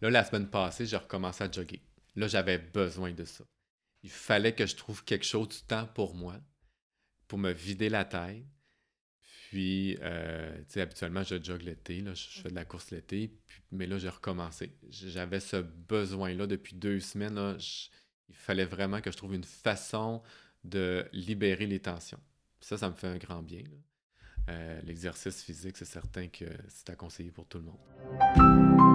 Là, la semaine passée, j'ai recommencé à jogger. Là, j'avais besoin de ça. Il fallait que je trouve quelque chose du temps pour moi, pour me vider la tête. Puis, euh, tu sais, habituellement, je jogue l'été, là, je fais de la course l'été, mais là, j'ai recommencé. J'avais ce besoin-là depuis deux semaines. Il fallait vraiment que je trouve une façon de libérer les tensions. ça, ça me fait un grand bien. Euh, l'exercice physique, c'est certain que c'est à conseiller pour tout le monde.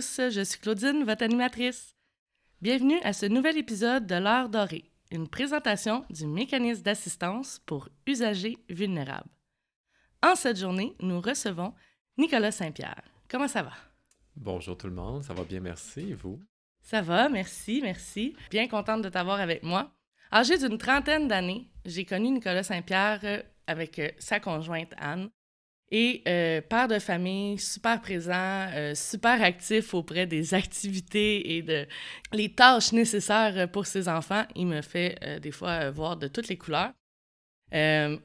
Tous, je suis Claudine, votre animatrice. Bienvenue à ce nouvel épisode de l'heure dorée, une présentation du mécanisme d'assistance pour usagers vulnérables. En cette journée, nous recevons Nicolas Saint-Pierre. Comment ça va? Bonjour tout le monde, ça va bien, merci. Et vous? Ça va, merci, merci. Bien contente de t'avoir avec moi. Âgé d'une trentaine d'années, j'ai connu Nicolas Saint-Pierre euh, avec euh, sa conjointe Anne et euh, père de famille, super présent, euh, super actif auprès des activités et de les tâches nécessaires pour ses enfants. Il me fait euh, des fois voir de toutes les couleurs.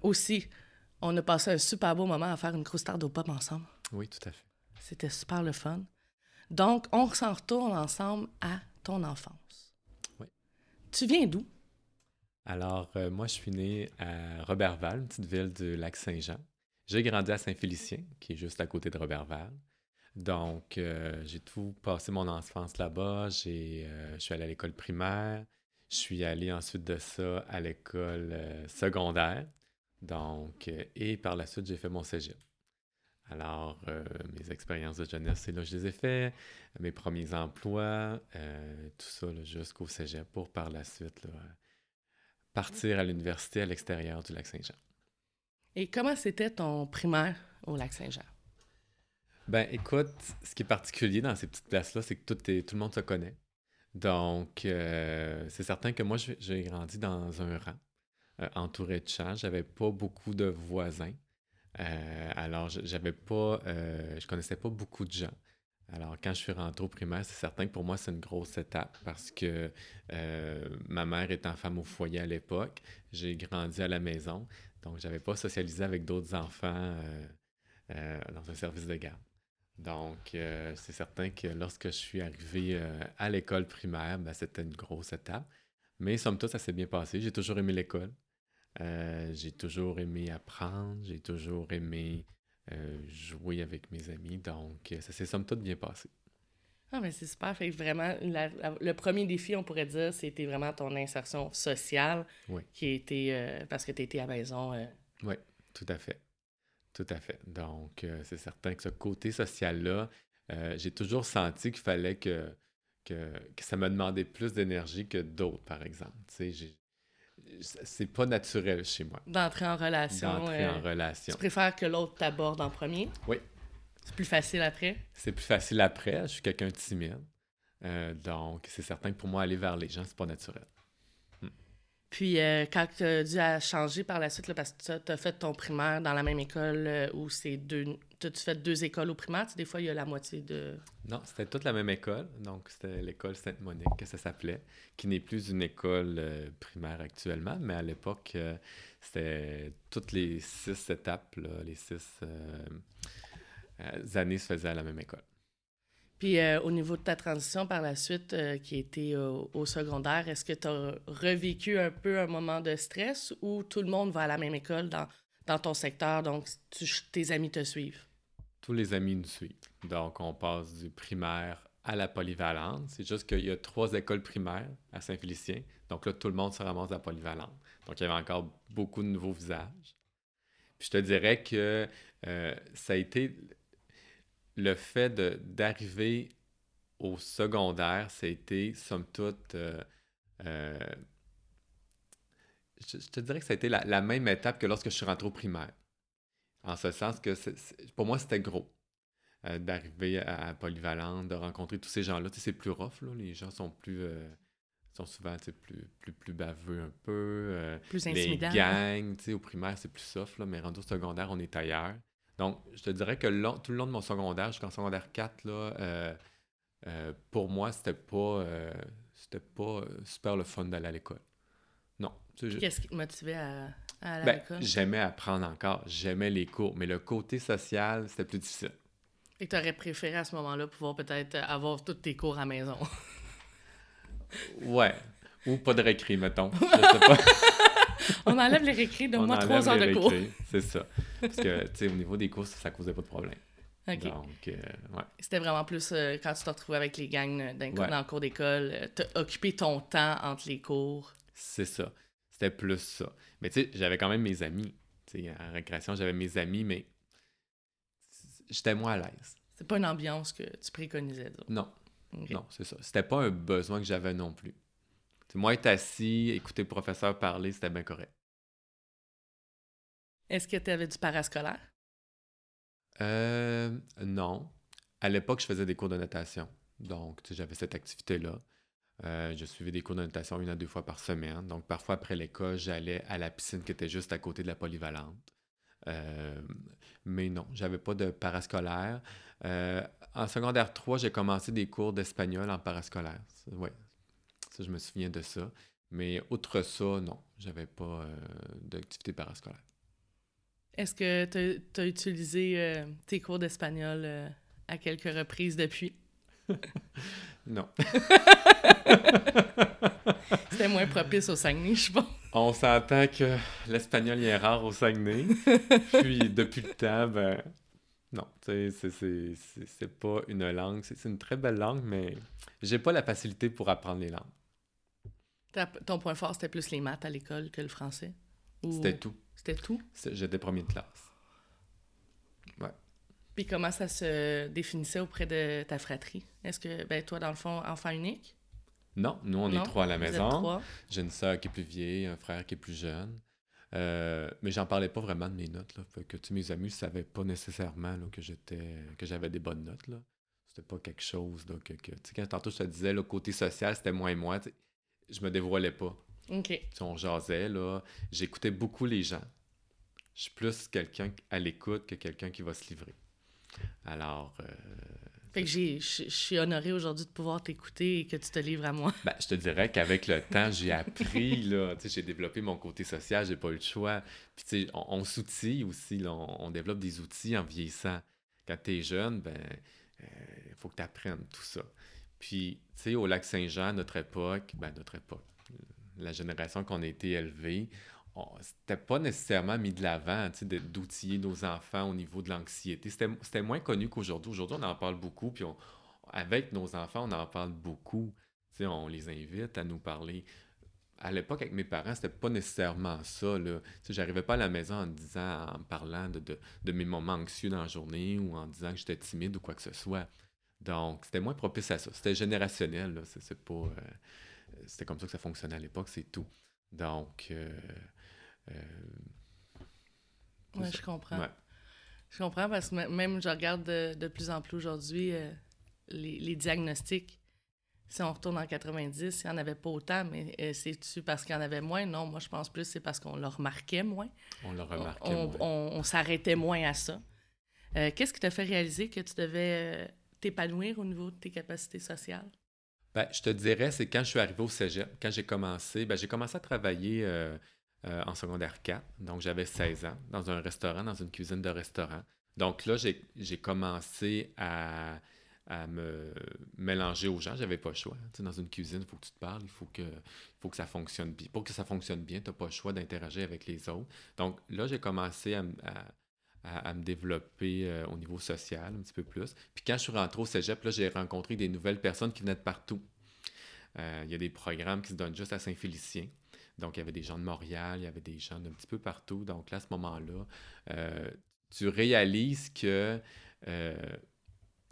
aussi, on a passé un super beau moment à faire une croustade au pop ensemble. Oui, tout à fait. C'était super le fun. Donc, on s'en retourne ensemble à ton enfance. Oui. Tu viens d'où? Alors, moi, je suis né à Robertval, une petite ville du lac Saint-Jean. J'ai grandi à Saint-Félicien, qui est juste à côté de Robertval. Donc, euh, j'ai tout passé mon enfance là-bas. Euh, je suis allé à l'école primaire. Je suis allé ensuite de ça à l'école euh, secondaire. Donc, et par la suite, j'ai fait mon cégep. Alors, mes expériences de jeunesse, c'est là que je les ai fait. Mes premiers emplois, tout ça jusqu'au cégep pour par la suite partir à l'université à l'extérieur du lac Saint-Jean. Et comment c'était ton primaire au Lac-Saint-Jean? Ben, écoute, ce qui est particulier dans ces petites places-là, c'est que tout le monde se connaît. Donc, euh, c'est certain que moi, j'ai grandi dans un rang, euh, entouré de champs. J'avais pas beaucoup de voisins. Euh, alors, j'avais pas, je connaissais pas beaucoup de gens. Alors, quand je suis rentré au primaire, c'est certain que pour moi, c'est une grosse étape parce que ma mère étant femme au foyer à l'époque, j'ai grandi à la maison. Donc, je n'avais pas socialisé avec d'autres enfants euh, euh, dans un service de garde. Donc, euh, c'est certain que lorsque je suis arrivé à l'école primaire, ben, c'était une grosse étape. Mais somme toute, ça s'est bien passé. J'ai toujours aimé l'école. j'ai toujours aimé apprendre. J'ai toujours aimé jouer avec mes amis. Donc, ça s'est somme toute bien passé. Ah, mais c'est super. Fait vraiment, le premier défi, on pourrait dire, c'était vraiment ton insertion sociale qui a été euh, parce que tu étais à la maison. Euh. Oui, tout à fait. Tout à fait. Donc, euh, c'est certain que ce côté social-là, j'ai toujours senti qu'il fallait que, que, ça me demandait plus d'énergie que d'autres, par exemple. Tu sais, c'est pas naturel chez moi. D'entrer en relation. D'entrer en relation. Tu préfères que l'autre t'aborde en premier? Oui, c'est plus facile après? C'est plus facile après. Je suis quelqu'un de timide. Euh, donc, c'est certain que pour moi, aller vers les gens, c'est pas naturel. Hmm. Puis, euh, quand tu as dû changer par la suite, parce que tu as fait ton primaire dans la même école euh, où c'est deux. tu fait deux écoles au primaire? des fois, il y a la moitié de. Non, c'était toute la même école. Donc, c'était l'école Sainte-Monique, que ça s'appelait, qui n'est plus une école primaire actuellement, mais à l'époque, c'était toutes les six étapes, les six années se faisaient à la même école. Puis euh, au niveau de ta transition par la suite, euh, qui était au secondaire, est-ce que tu as revécu un peu un moment de stress ou tout le monde va à la même école dans, dans ton secteur, donc tes amis te suivent? Tous les amis nous suivent. Donc on passe du primaire à la polyvalente. C'est juste qu'il y a trois écoles primaires à Saint-Félicien. Donc là, tout le monde se ramasse à la polyvalente. Donc il y avait encore beaucoup de nouveaux visages. Puis je te dirais que ça a été le fait d'arriver au secondaire, ça a été, somme toute, euh, euh, je, te dirais que ça a été la, même étape que lorsque je suis rentré au primaire. En ce sens que pour moi, c'était gros euh, d'arriver à, Polyvalente, de rencontrer tous ces gens-là. Tu sais, c'est plus rough, là. les gens sont plus, sont souvent plus, plus, plus baveux un peu. Euh, plus Les gangs, au primaire, c'est plus soft, là, mais rendu au secondaire, on est ailleurs. Donc, je te dirais que tout le long de mon secondaire, jusqu'en secondaire 4, là, euh, euh, pour moi, c'était pas, c'était pas super le fun d'aller à l'école. Non. Qu'est-ce qui te motivait à, aller à ben, l'école? J'aimais apprendre encore, j'aimais les cours, mais le côté social, c'était plus difficile. Et tu aurais préféré à ce moment-là pouvoir peut-être avoir tous tes cours à la maison? Ouais. Ou pas de récré, mettons. Je sais pas. On enlève les récrés de moins trois heures de cours. C'est ça. Parce que, tu sais, au niveau des cours, ça causait pas de problème. OK. Donc, euh, ouais. C'était vraiment plus euh, quand tu te retrouvais avec les gangs euh, dans le cours d'école, occuper ton temps entre les cours. C'est ça. C'était plus ça. Mais tu sais, j'avais quand même mes amis. Tu sais, en récréation, j'avais mes amis, mais j'étais moins à l'aise. C'est pas une ambiance que tu préconisais, Non. Non, c'est ça. C'était pas un besoin que j'avais non plus. Moi, être assis, écouter le professeur parler, c'était bien correct. Est-ce que tu avais du parascolaire? Euh, non. À l'époque, je faisais des cours de natation. Donc, j'avais cette activité-là. Euh, je suivais des cours de natation une à deux fois par semaine. Donc, parfois, après l'école, j'allais à la piscine qui était juste à côté de la polyvalente. Euh, mais non, j'avais pas de parascolaire. Euh, en secondaire 3, j'ai commencé des cours d'espagnol en parascolaire. Oui, ça, je me souviens de ça. Mais outre ça, non, j'avais pas euh, d'activité parascolaire. Est-ce que tu as, utilisé euh, tes cours d'espagnol à quelques reprises depuis? non. C'était moins propice au Saguenay, je pense. On s'entend que l'espagnol est rare au Saguenay. Puis depuis le temps, ben, non, c'est pas une langue. C'est une très belle langue, mais j'ai pas la facilité pour apprendre les langues. Ton point fort, c'était plus les maths à l'école que le français? C'était tout. C'était tout? J'étais premier de classe. Ouais. Puis comment ça se définissait auprès de ta fratrie? Est-ce que, ben, toi, dans le fond, enfant unique? Non, nous, on est trois à la maison. J'ai une sœur qui est plus vieille, un frère qui est plus jeune. Euh, mais j'en parlais pas vraiment de mes notes. Là. que mes amis ne savaient pas nécessairement que j'étais que j'avais des bonnes notes. Là. C'était pas quelque chose là, que, que quand tantôt je te disais le côté social, c'était moi et moi, je me dévoilais pas. OK. on jasait, là. J'écoutais beaucoup les gens. Je suis plus quelqu'un à l'écoute que quelqu'un qui va se livrer. Alors, euh, fait que je suis honorée aujourd'hui de pouvoir t'écouter et que tu te livres à moi. Ben, je te dirais qu'avec le temps, j'ai appris, là, j'ai développé mon côté social, j'ai pas eu le choix. Puis, on, on s'outille aussi, là, on, développe des outils en vieillissant. Quand tu es jeune, ben, il euh, faut que tu apprennes tout ça. Puis, tu sais, au lac Saint-Jean, notre époque, ben, notre époque, la génération qu'on a été élevée, c'était pas nécessairement mis de l'avant, d'outiller nos enfants au niveau de l'anxiété. C'était moins connu qu'aujourd'hui. Aujourd'hui, on en parle beaucoup, puis avec nos enfants, on en parle beaucoup. on les invite à nous parler. À l'époque, avec mes parents, c'était pas nécessairement ça. J'arrivais pas à la maison en disant, en parlant de, de, mes moments anxieux dans la journée ou en disant que j'étais timide ou quoi que ce soit. Donc, c'était moins propice à ça. C'était générationnel. C'est pas. Euh, c'était comme ça que ça fonctionnait à l'époque, c'est tout. Donc, euh, euh, oui, je comprends. Je comprends parce que même je regarde de, plus en plus aujourd'hui les, diagnostics. Si on retourne en 90, il n'y en avait pas autant, mais c'est-tu parce qu'il y en avait moins? Non, moi je pense plus c'est parce qu'on le remarquait moins. On le remarquait on, moins. On, s'arrêtait moins à ça. Qu'est-ce qui t'a fait réaliser que tu devais t'épanouir au niveau de tes capacités sociales? Ben, je te dirais, c'est quand je suis arrivé au cégep, quand j'ai commencé, ben, j'ai commencé à travailler euh, en secondaire 4. Donc, j'avais 16 ans dans un restaurant, dans une cuisine de restaurant. Donc là, j'ai commencé à, me mélanger aux gens. J'avais pas le choix. dans une cuisine, il faut que tu te parles, il faut que, faut que ça fonctionne bien. Pour que ça fonctionne bien, tu n'as pas le choix d'interagir avec les autres. Donc là, j'ai commencé à, me développer euh, au niveau social un petit peu plus. Puis quand je suis rentré au cégep, là, j'ai rencontré des nouvelles personnes qui venaient de partout. Euh, il y a des programmes qui se donnent juste à Saint-Félicien. Donc, il y avait des gens de Montréal, il y avait des gens d'un petit peu partout. Donc, là, à ce moment-là, euh, tu réalises que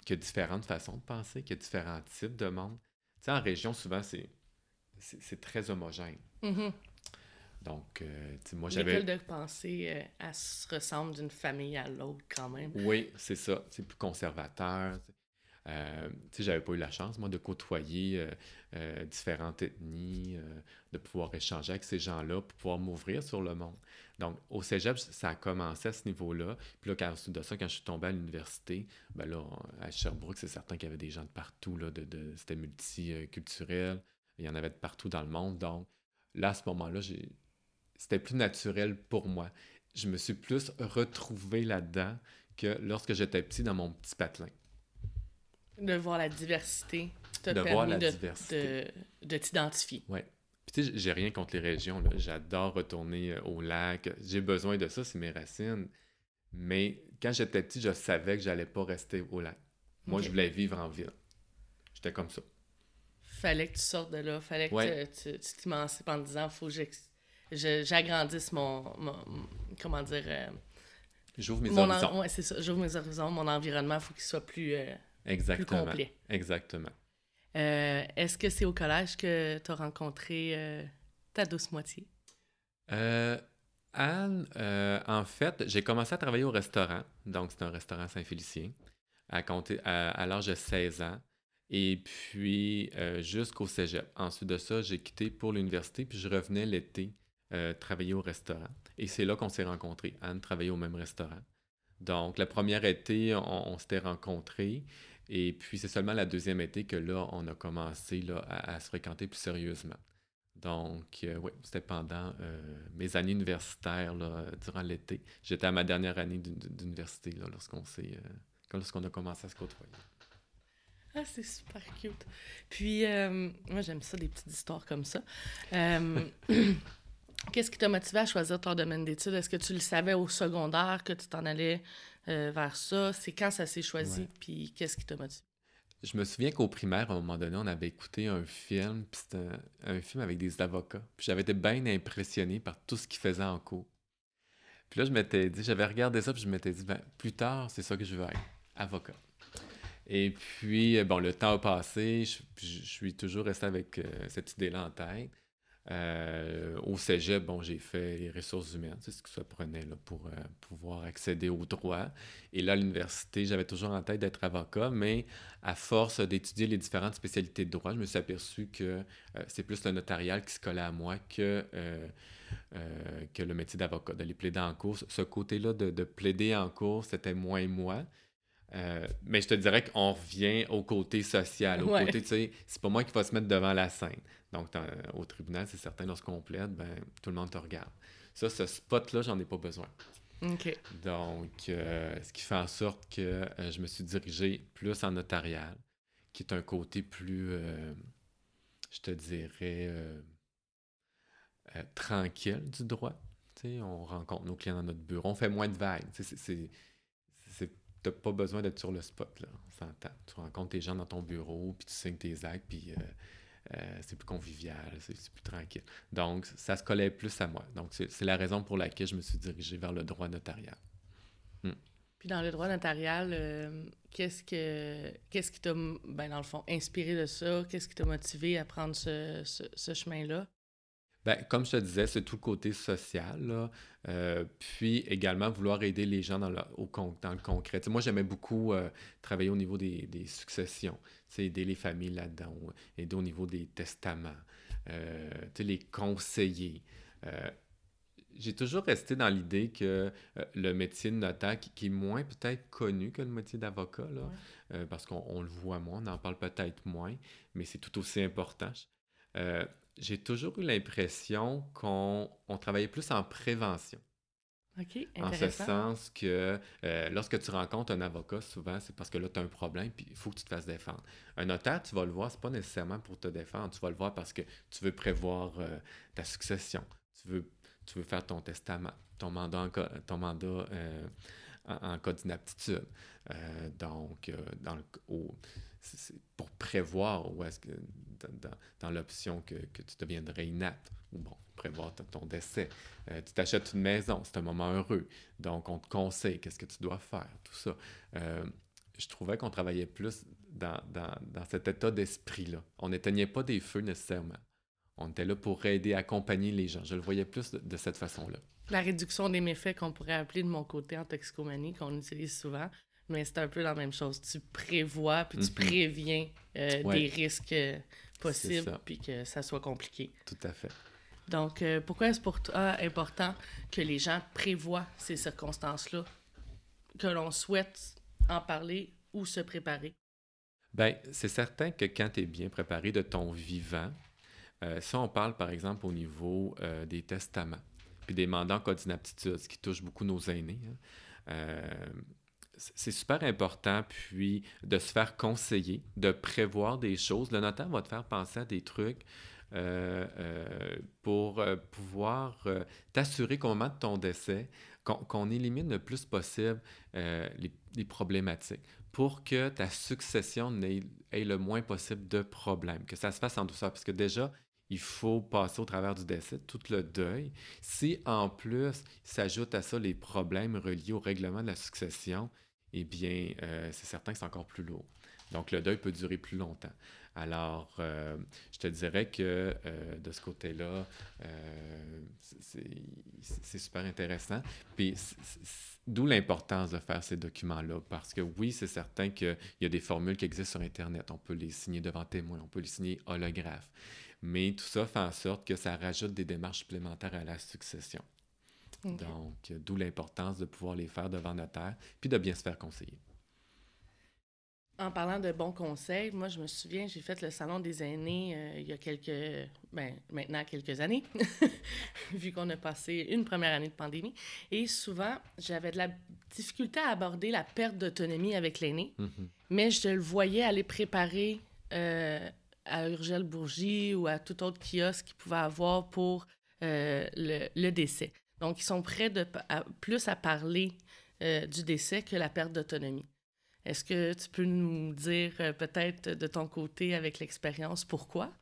qu'il y a différentes façons de penser, qu'il y a différents types de monde. Tu sais, en région, souvent, c'est, c'est, très homogène. Mm-hmm. Donc, euh, moi, j'avais... L'école de pensée, elle se ressemble d'une famille à l'autre quand même. Oui, c'est ça. C'est plus conservateur. Euh, tu sais, j'avais pas eu la chance, moi, de côtoyer euh, euh, différentes ethnies, de pouvoir échanger avec ces gens-là, pour pouvoir m'ouvrir sur le monde. Donc, au cégep, ça a commencé à ce niveau-là. Puis là, quand, de ça, quand je suis tombé à l'université, ben là, à Sherbrooke, c'est certain qu'il y avait des gens de partout, là, de, de c'était multiculturel. Il y en avait de partout dans le monde. Donc, là, à ce moment-là, c'était plus naturel pour moi. Je me suis plus retrouvé là-dedans que lorsque j'étais petit dans mon petit patelin. De voir la diversité de voir la de, diversité. de, t'identifier. Oui. Puis tu sais, j'ai rien contre les régions. J'adore retourner euh, au lac. J'ai besoin de ça, c'est mes racines. Mais quand j'étais petit, je savais que j'allais pas rester au lac. Moi, je voulais vivre en ville. J'étais comme ça. Fallait que tu sortes de là. Fallait que tu t'émancipes en disant faut que j'agrandisse mon, Comment dire. Euh, J'ouvre mes horizons. Oui, c'est ça. J'ouvre mes horizons. Mon environnement, il faut qu'il soit plus, euh, Exactement. complet. Exactement. Euh, est-ce que c'est au collège que tu as rencontré ta douce moitié? Anne, en fait, j'ai commencé à travailler au restaurant. Donc, c'est un restaurant Saint-Félicien à, à, à l'âge de 16 ans. Et puis, jusqu'au cégep. Ensuite de ça, j'ai quitté pour l'université, puis je revenais l'été travailler au restaurant. Et c'est là qu'on s'est rencontrés. Anne travaillait au même restaurant. Donc, la première été, on, s'était rencontrés. Et puis, c'est seulement la deuxième été que là, on a commencé là, à, se fréquenter plus sérieusement. Donc, euh, oui, c'était pendant euh, mes années universitaires, là, durant l'été. J'étais à ma dernière année d'université lorsqu'on s'est, euh, lorsqu'on a commencé à se côtoyer. Ah, c'est super cute. Puis, moi, j'aime ça, des petites histoires comme ça. Qu'est-ce qui t'a motivé à choisir ton domaine d'études? Est-ce que tu le savais au secondaire que tu t'en allais euh, vers ça? C'est quand ça s'est choisi? Puis qu'est-ce qui t'a motivé? Je me souviens qu'au primaire, à un moment donné, on avait écouté un film, puis c'était un, film avec des avocats. Puis j'avais été bien impressionné par tout ce qu'ils faisaient en cours. Puis là, je m'étais dit, j'avais regardé ça, puis je m'étais dit, ben, plus tard, c'est ça que je veux être, avocat. Et puis, bon, le temps a passé, je, je suis toujours resté avec euh, cette idée-là en tête. Euh, au cégep, bon, j'ai fait les ressources humaines, c'est ce que ça prenait pour euh, pouvoir accéder au droit. Et là, à l'université, j'avais toujours en tête d'être avocat, mais à force d'étudier les différentes spécialités de droit, je me suis aperçu que euh, c'est plus le notarial qui se collait à moi que, le métier d'avocat, d'aller plaider en cours. Ce côté-là de, de, plaider en cours, c'était moins moi. Mais je te dirais qu'on revient au côté social, au côté, tu sais, c'est pas moi qui va se mettre devant la scène. Donc, au tribunal, c'est certain, lorsqu'on plaide, ben, tout le monde te regarde. Ça, ce spot-là, j'en ai pas besoin. Donc, euh, ce qui fait en sorte que euh, je me suis dirigé plus en notarial, qui est un côté plus, euh, je te dirais, tranquille du droit. on rencontre nos clients dans notre bureau, on fait moins de vagues. N'as pas besoin d'être sur le spot, là. Tu rencontres tes gens dans ton bureau, puis tu signes tes actes, puis euh, c'est plus convivial, c'est plus tranquille. Donc, ça se collait plus à moi. Donc, c'est la raison pour laquelle je me suis dirigé vers le droit notarial. Hmm. Puis dans le droit notarial, euh, qu'est-ce que qui t'a, ben, dans le fond, inspiré de ça? Qu'est-ce qui t'a motivé à prendre ce, ce, chemin-là? Ben, comme je te disais, c'est tout le côté social, euh, puis également vouloir aider les gens dans le, au, dans le concret. moi, j'aimais beaucoup travailler au niveau des, des successions aider les familles là-dedans, aider au niveau des testaments, euh, les conseiller. Euh, j'ai toujours resté dans l'idée que euh, le métier de notaire, qui, est moins peut-être connu que le métier d'avocat, parce qu'on le voit moins, on en parle peut-être moins, mais c'est tout aussi important. J'ai toujours eu l'impression qu'on travaillait plus en prévention en ce sens que euh, lorsque tu rencontres un avocat, souvent, c'est parce que là, tu as un problème, puis il faut que tu te fasses défendre. Un notaire, tu vas le voir, c'est pas nécessairement pour te défendre, tu vas le voir parce que tu veux prévoir euh, ta succession, tu veux, tu veux faire ton testament, ton mandat en cas, ton mandat, euh, en, cas d'inaptitude. donc, dans le, pour prévoir où est-ce que, dans, l'option que, que, tu deviendrais inapte, ou bon, prévoir ton décès. Euh, tu t'achètes une maison, c'est un moment heureux. Donc, on te conseille qu'est-ce que tu dois faire, tout ça. Euh, je trouvais qu'on travaillait plus dans, dans, dans cet état d'esprit-là. On n'éteignait pas des feux nécessairement. On était là pour aider, accompagner les gens. Je le voyais plus de, cette façon-là. La réduction des méfaits qu'on pourrait appeler de mon côté en toxicomanie, qu'on utilise souvent, mais c'est un peu la même chose. Tu prévois, puis tu Mhm. préviens euh, Ouais. des risques euh, possibles, ça. puis que ça soit compliqué. Tout à fait. Donc, euh, pourquoi est-ce pour toi important que les gens prévoient ces circonstances-là, que l'on souhaite en parler ou se préparer? Ben, c'est certain que quand tu es bien préparé de ton vivant, si on parle par exemple au niveau des testaments, puis des mandats en cas d'inaptitude, ce qui touche beaucoup nos aînés, hein, c'est super important, puis de se faire conseiller, de prévoir des choses. Le notaire va te faire penser à des trucs euh, euh, pour euh, pouvoir t'assurer qu'au moment de ton décès, qu'on élimine le plus possible les, problématiques pour que ta succession n'ait ait le moins possible de problèmes, que ça se fasse en douceur. Parce que déjà, il faut passer au travers du décès, tout le deuil. Si en plus s'ajoutent à ça les problèmes reliés au règlement de la succession, eh bien, euh, c'est certain que c'est encore plus lourd. Donc, le deuil peut durer plus longtemps. Alors, euh, je te dirais que euh, de ce côté-là, c'est super intéressant. Puis, d'où l'importance de faire ces documents-là. Parce que oui, c'est certain qu'il y a des formules qui existent sur Internet. On peut les signer devant témoin, on peut les signer holographe. Mais tout ça fait en sorte que ça rajoute des démarches supplémentaires à la succession. Donc, euh, d'où l'importance de pouvoir les faire devant notaire, puis de bien se faire conseiller. En parlant de bons conseils, moi, je me souviens, j'ai fait le salon des aînés euh, il y a quelques, ben, maintenant quelques années, vu qu'on a passé une première année de pandémie. Et souvent, j'avais de la difficulté à aborder la perte d'autonomie avec l'aîné, Mhm. mais je le voyais aller préparer euh, à Urgel Bourgie ou à tout autre kiosque qu'il pouvait avoir pour euh, le, le décès. Donc, ils sont prêts de, plus à parler euh, du décès que la perte d'autonomie. Est-ce que tu peux nous dire euh, peut-être de ton côté avec l'expérience pourquoi?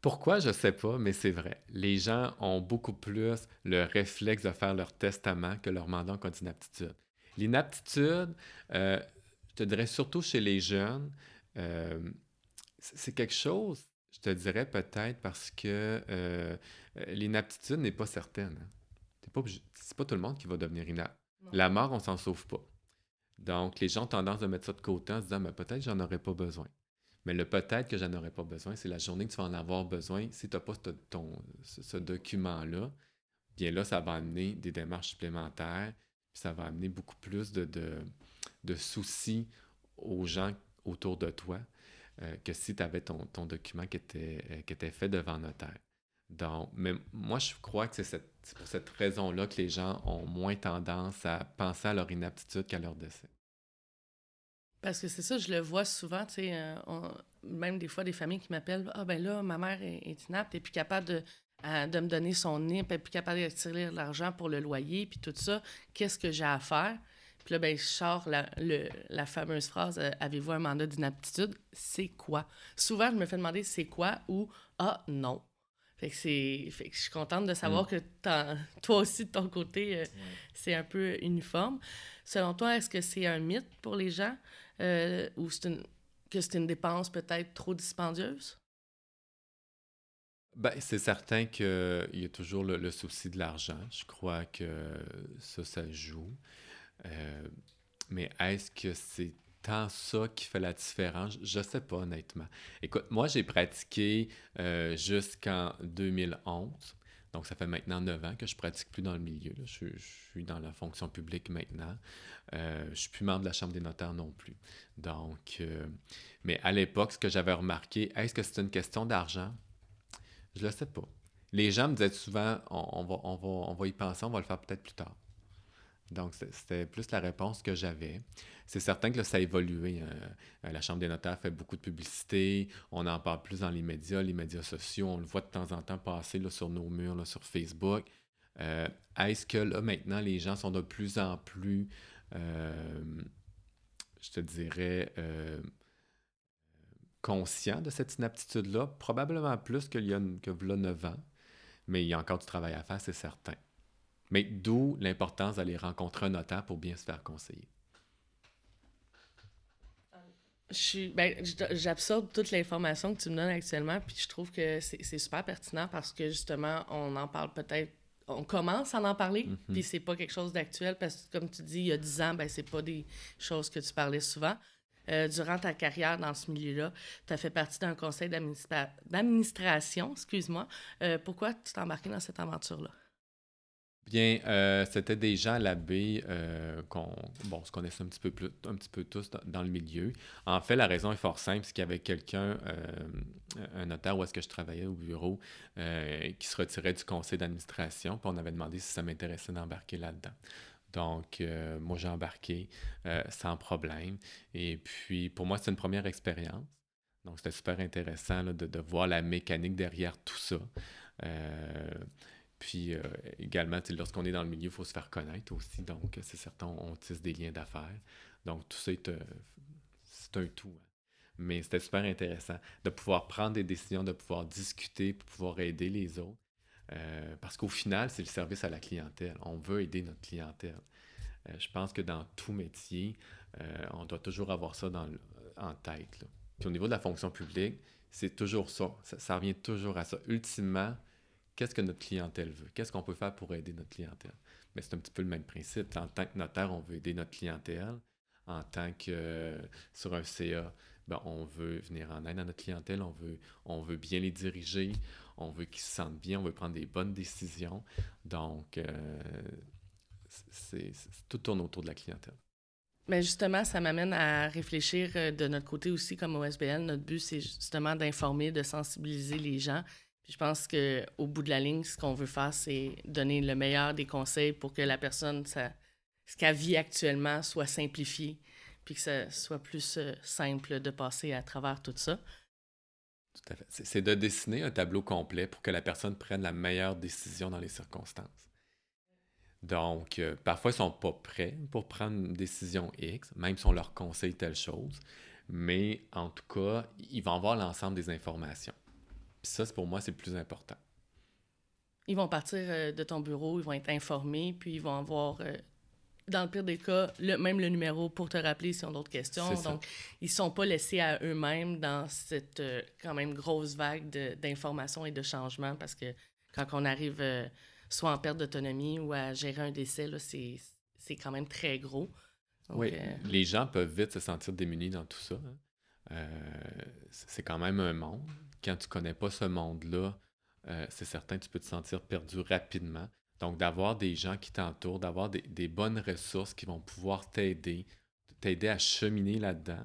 Pourquoi, je sais pas, mais c'est vrai. Les gens ont beaucoup plus le réflexe de faire leur testament que leur mandat en cas d'inaptitude. L'inaptitude, euh, je te dirais surtout chez les jeunes, c'est quelque chose, je te dirais peut-être parce que l'inaptitude n'est pas certaine. hein. Pas C'est pas tout le monde qui va devenir inapte. Non. La mort, on s'en sauve pas. Donc, les gens ont tendance à mettre ça de côté en se disant, mais peut-être j'en aurais pas besoin. Mais le peut-être que j'en aurais pas besoin, c'est la journée que tu vas en avoir besoin. Si tu n'as pas ce, ton, ce, ce document-là, bien là, ça va amener des démarches supplémentaires, puis ça va amener beaucoup plus de, de, de soucis aux gens autour de toi euh, que si tu avais ton, ton document qui était, euh, qui était fait devant notaire. Donc, mais moi, je crois que c'est pour cette raison-là que les gens ont moins tendance à penser à leur inaptitude qu'à leur décès. Parce que c'est ça, je le vois souvent, tu sais, euh, même des fois des familles qui m'appellent Ah, ben là, ma mère est, inapte, et puis capable de, de me donner son NIP, puis capable de tirer l'argent pour le loyer, puis tout ça, qu'est-ce que j'ai à faire? Puis là, ben, je sors la, le- la fameuse phrase euh, Avez-vous un mandat d'inaptitude? C'est quoi? Souvent, je me fais demander c'est quoi ou Ah, non. Fait que, c'est, fait que je suis contente de savoir que t'en- toi aussi, de ton côté, euh, c'est un peu uniforme. Selon toi, est-ce que c'est un mythe pour les gens euh, ou c'est une, que c'est une dépense peut-être trop dispendieuse? Ben, c'est certain qu'il y a toujours le, le souci de l'argent. Je crois que ça, ça joue. Euh, mais est-ce que c'est tant ça qui fait la différence? Je ne sais pas, honnêtement. Écoute, moi, j'ai pratiqué euh, jusqu'en 2011. Donc, ça fait maintenant 9 ans que je pratique plus dans le milieu. Je, suis- dans la fonction publique maintenant. Euh, je suis plus membre de la Chambre des notaires non plus. Donc, euh, mais à l'époque, ce que j'avais remarqué, est-ce que c'est une question d'argent? Je le sais pas. Les gens me disaient souvent, on, va, on va y penser, on va le faire peut-être plus tard. Donc, c'était plus la réponse que j'avais. C'est certain que là, ça a évolué. euh, la Chambre des notaires fait beaucoup de publicité. On en parle plus dans les médias, les médias sociaux. On le voit de temps en temps passer là, sur nos murs, là, sur Facebook. Euh, Est-ce que là, maintenant, les gens sont de plus en plus, euh, je te dirais, conscients de cette inaptitude-là? Probablement plus qu'il y a que v'là 9 ans. Mais il y a encore du travail à faire, c'est certain. Mais d'où l'importance d'aller rencontrer un notaire pour bien se faire conseiller. Suis, ben, j'absorbe toute l'information que tu me donnes actuellement, puis je trouve que c'est, super pertinent parce que justement, on en parle peut-être on commence à en parler, Mhm. puis c'est pas quelque chose d'actuel parce que, comme tu dis, il y a 10 ans, ben, c'est pas des choses que tu parlais souvent. Euh, durant ta carrière dans ce milieu-là, tu as fait partie d'un conseil d'administra- d'administration, excuse-moi. Euh, pourquoi tu t'es embarqué dans cette aventure-là? Bien, euh, c'était des gens la euh, qu'on bon, se connaissait un petit peu plus, un petit peu tous dans, le milieu. En fait, la raison est fort simple, c'est qu'il y avait quelqu'un, euh, un notaire où est-ce que je travaillais au bureau, qui se retirait du conseil d'administration, puis on avait demandé si ça m'intéressait d'embarquer là-dedans. Donc, moi, j'ai embarqué sans problème. Et puis, pour moi, c'est une première expérience. Donc, c'était super intéressant de voir la mécanique derrière tout ça. Euh, puis euh, également, lorsqu'on est dans le milieu, il faut se faire connaître aussi. Donc, c'est certain, on tisse des liens d'affaires. Donc, tout ça euh, c'est un tout. hein. Mais c'était super intéressant de pouvoir prendre des décisions, de pouvoir discuter, pour pouvoir aider les autres. Euh, parce qu'au final, c'est le service à la clientèle. On veut aider notre clientèle. Euh, je pense que dans tout métier, euh, on doit toujours avoir ça dans en tête. Puis au niveau de la fonction publique, c'est toujours ça. ça revient toujours à ça. Ultimement, qu'est-ce que notre clientèle veut? Qu'est-ce qu'on peut faire pour aider notre clientèle? Mais c'est un petit peu le même principe. En tant que notaire, on veut aider notre clientèle. En tant que euh, sur un CA, ben, on veut venir en aide à notre clientèle, on veut, on veut bien les diriger, on veut qu'ils se sentent bien, on veut prendre des bonnes décisions. Donc, euh, tout tourne autour de la clientèle. Mais justement, ça m'amène à réfléchir euh, de notre côté aussi, comme OSBL. Notre but, c'est justement d'informer, de sensibiliser les gens. Je pense qu'au bout de la ligne, ce qu'on veut faire, c'est donner le meilleur des conseils pour que la personne, ce qu'elle vit actuellement, soit simplifié, puis que ça soit plus euh, simple de passer à travers tout ça. Tout à fait. C'est, c'est de dessiner un tableau complet pour que la personne prenne la meilleure décision dans les circonstances. Donc, euh, parfois, ils ne sont pas prêts pour prendre une décision X, même si on leur conseille telle chose. Mais en tout cas, ils vont avoir l'ensemble des informations. Puis ça, pour moi, c'est le plus important. Ils vont partir euh, de ton bureau, ils vont être informés, puis ils vont avoir, euh, dans le pire des cas, le, même le numéro pour te rappeler s'ils ont d'autres questions. Donc, ils ne sont pas laissés à eux-mêmes dans cette euh, quand même grosse vague d'informations et de changements parce que quand on arrive soit en perte d'autonomie ou à gérer un décès, c'est quand même très gros. Donc, Oui, les gens peuvent vite se sentir démunis dans tout ça. hein. C'est quand même un monde. Quand tu connais pas ce monde-là, euh, c'est certain que tu peux te sentir perdu rapidement. Donc, d'avoir des gens qui t'entourent, d'avoir des, bonnes ressources qui vont pouvoir t'aider, t'aider à cheminer là-dedans,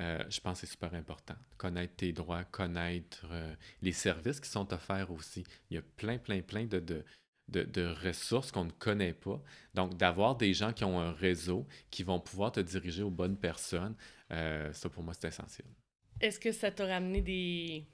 euh, je pense que c'est super important. Connaître tes droits, connaître euh, les services qui sont offerts aussi. Il y a plein, plein, plein de, ressources qu'on ne connaît pas. Donc, d'avoir des gens qui ont un réseau, qui vont pouvoir te diriger aux bonnes personnes, ça pour moi, c'est essentiel. Est-ce que ça t'a ramené des,